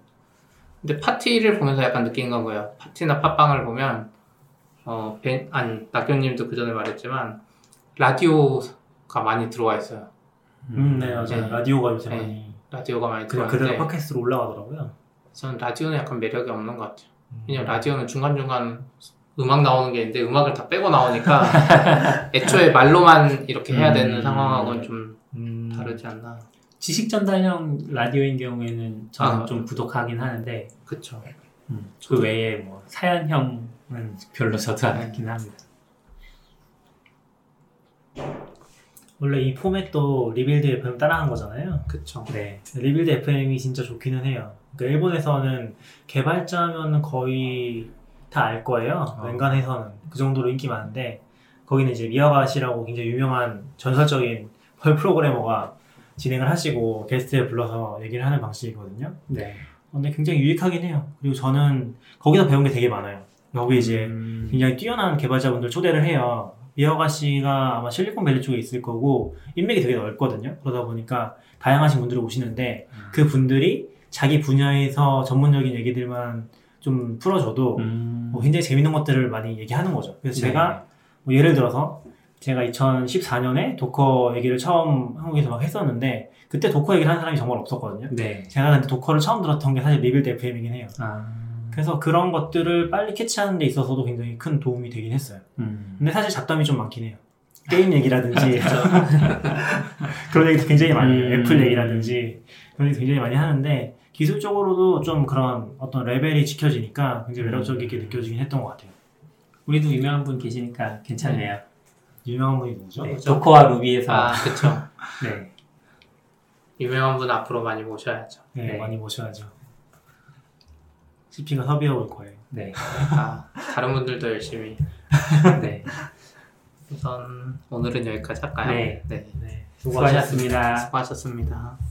근데 파티를 보면서 약간 느낀 건 거예요 파티나 팟빵을 보면 어 벤, 아니 낙교님도 그 전에 말했지만 라디오가 많이 들어와 있어요 음, 네, 맞아요. 네. 라디오가 요새 네. 많이 라디오가 많이 그냥 들어왔는데 그대로 팟캐스트로 올라가더라고요. 저는 라디오는 약간 매력이 없는 것 같아요 음. 왜냐면 라디오는 중간중간 음악 나오는 게 있는데 음악을 다 빼고 나오니까 애초에 말로만 이렇게 해야 되는 음. 상황하고는 좀 음. 다르지 않나 지식 전달형 라디오인 경우에는 저는 아. 좀 구독하긴 하는데 그쵸 그 외에 뭐 사연형은 별로 저도 안 듣긴 합니다. 원래 이 포맷도 Rebuild FM 따라한 거잖아요. 그쵸 네. Rebuild FM이 진짜 좋기는 해요. 그러니까 일본에서는 개발자면 거의 다 알 거예요. 어. 웬간해서는 그 정도로 인기 많은데 거기는 이제 미야가와 씨라고 굉장히 유명한 전설적인 Perl 프로그래머가 진행을 하시고 게스트에 불러서 얘기를 하는 방식이거든요. 네. 근데 굉장히 유익하긴 해요. 그리고 저는 거기서 배운 게 되게 많아요. 여기 이제 음, 굉장히 뛰어난 개발자분들 초대를 해요. 미야가와 씨가 아마 실리콘밸리 쪽에 있을 거고 인맥이 되게 넓거든요. 그러다 보니까 다양하신 분들이 오시는데 그 분들이 자기 분야에서 전문적인 얘기들만 좀 풀어줘도 음, 뭐 굉장히 재밌는 것들을 많이 얘기하는 거죠. 그래서 네. 제가 뭐 예를 들어서 제가 2014년에 Docker 얘기를 처음 한국에서 막 했었는데 그때 Docker 얘기를 하는 사람이 정말 없었거든요. 네. 제가 근데 Docker를 처음 들었던 게 사실 Rebuild FM이긴 해요. 아, 그래서 그런 것들을 빨리 캐치하는 데 있어서도 굉장히 큰 도움이 되긴 했어요. 음, 근데 사실 잡담이 좀 많긴 해요. 게임 얘기라든지 그런 얘기도 굉장히 많이 해요. 음. 애플 얘기라든지 그런 얘기 굉장히 많이 하는데 기술적으로도 좀 그런 어떤 레벨이 지켜지니까 굉장히 음. 매력적이게 느껴지긴 했던 것 같아요. 우리도 유명한 분 계시니까 괜찮네요. 유명한 분이 누구죠? 네, 조커와 루비에서 아 그쵸 네. 유명한 분 앞으로 많이 모셔야죠. 네, 네. 많이 모셔야죠. CP가 섭외해 올 거예요. 네. 아, 다른 분들도 열심히. 네. 우선 오늘은 여기까지 할까요? 네. 네. 네, 수고하셨습니다. 수고하셨습니다.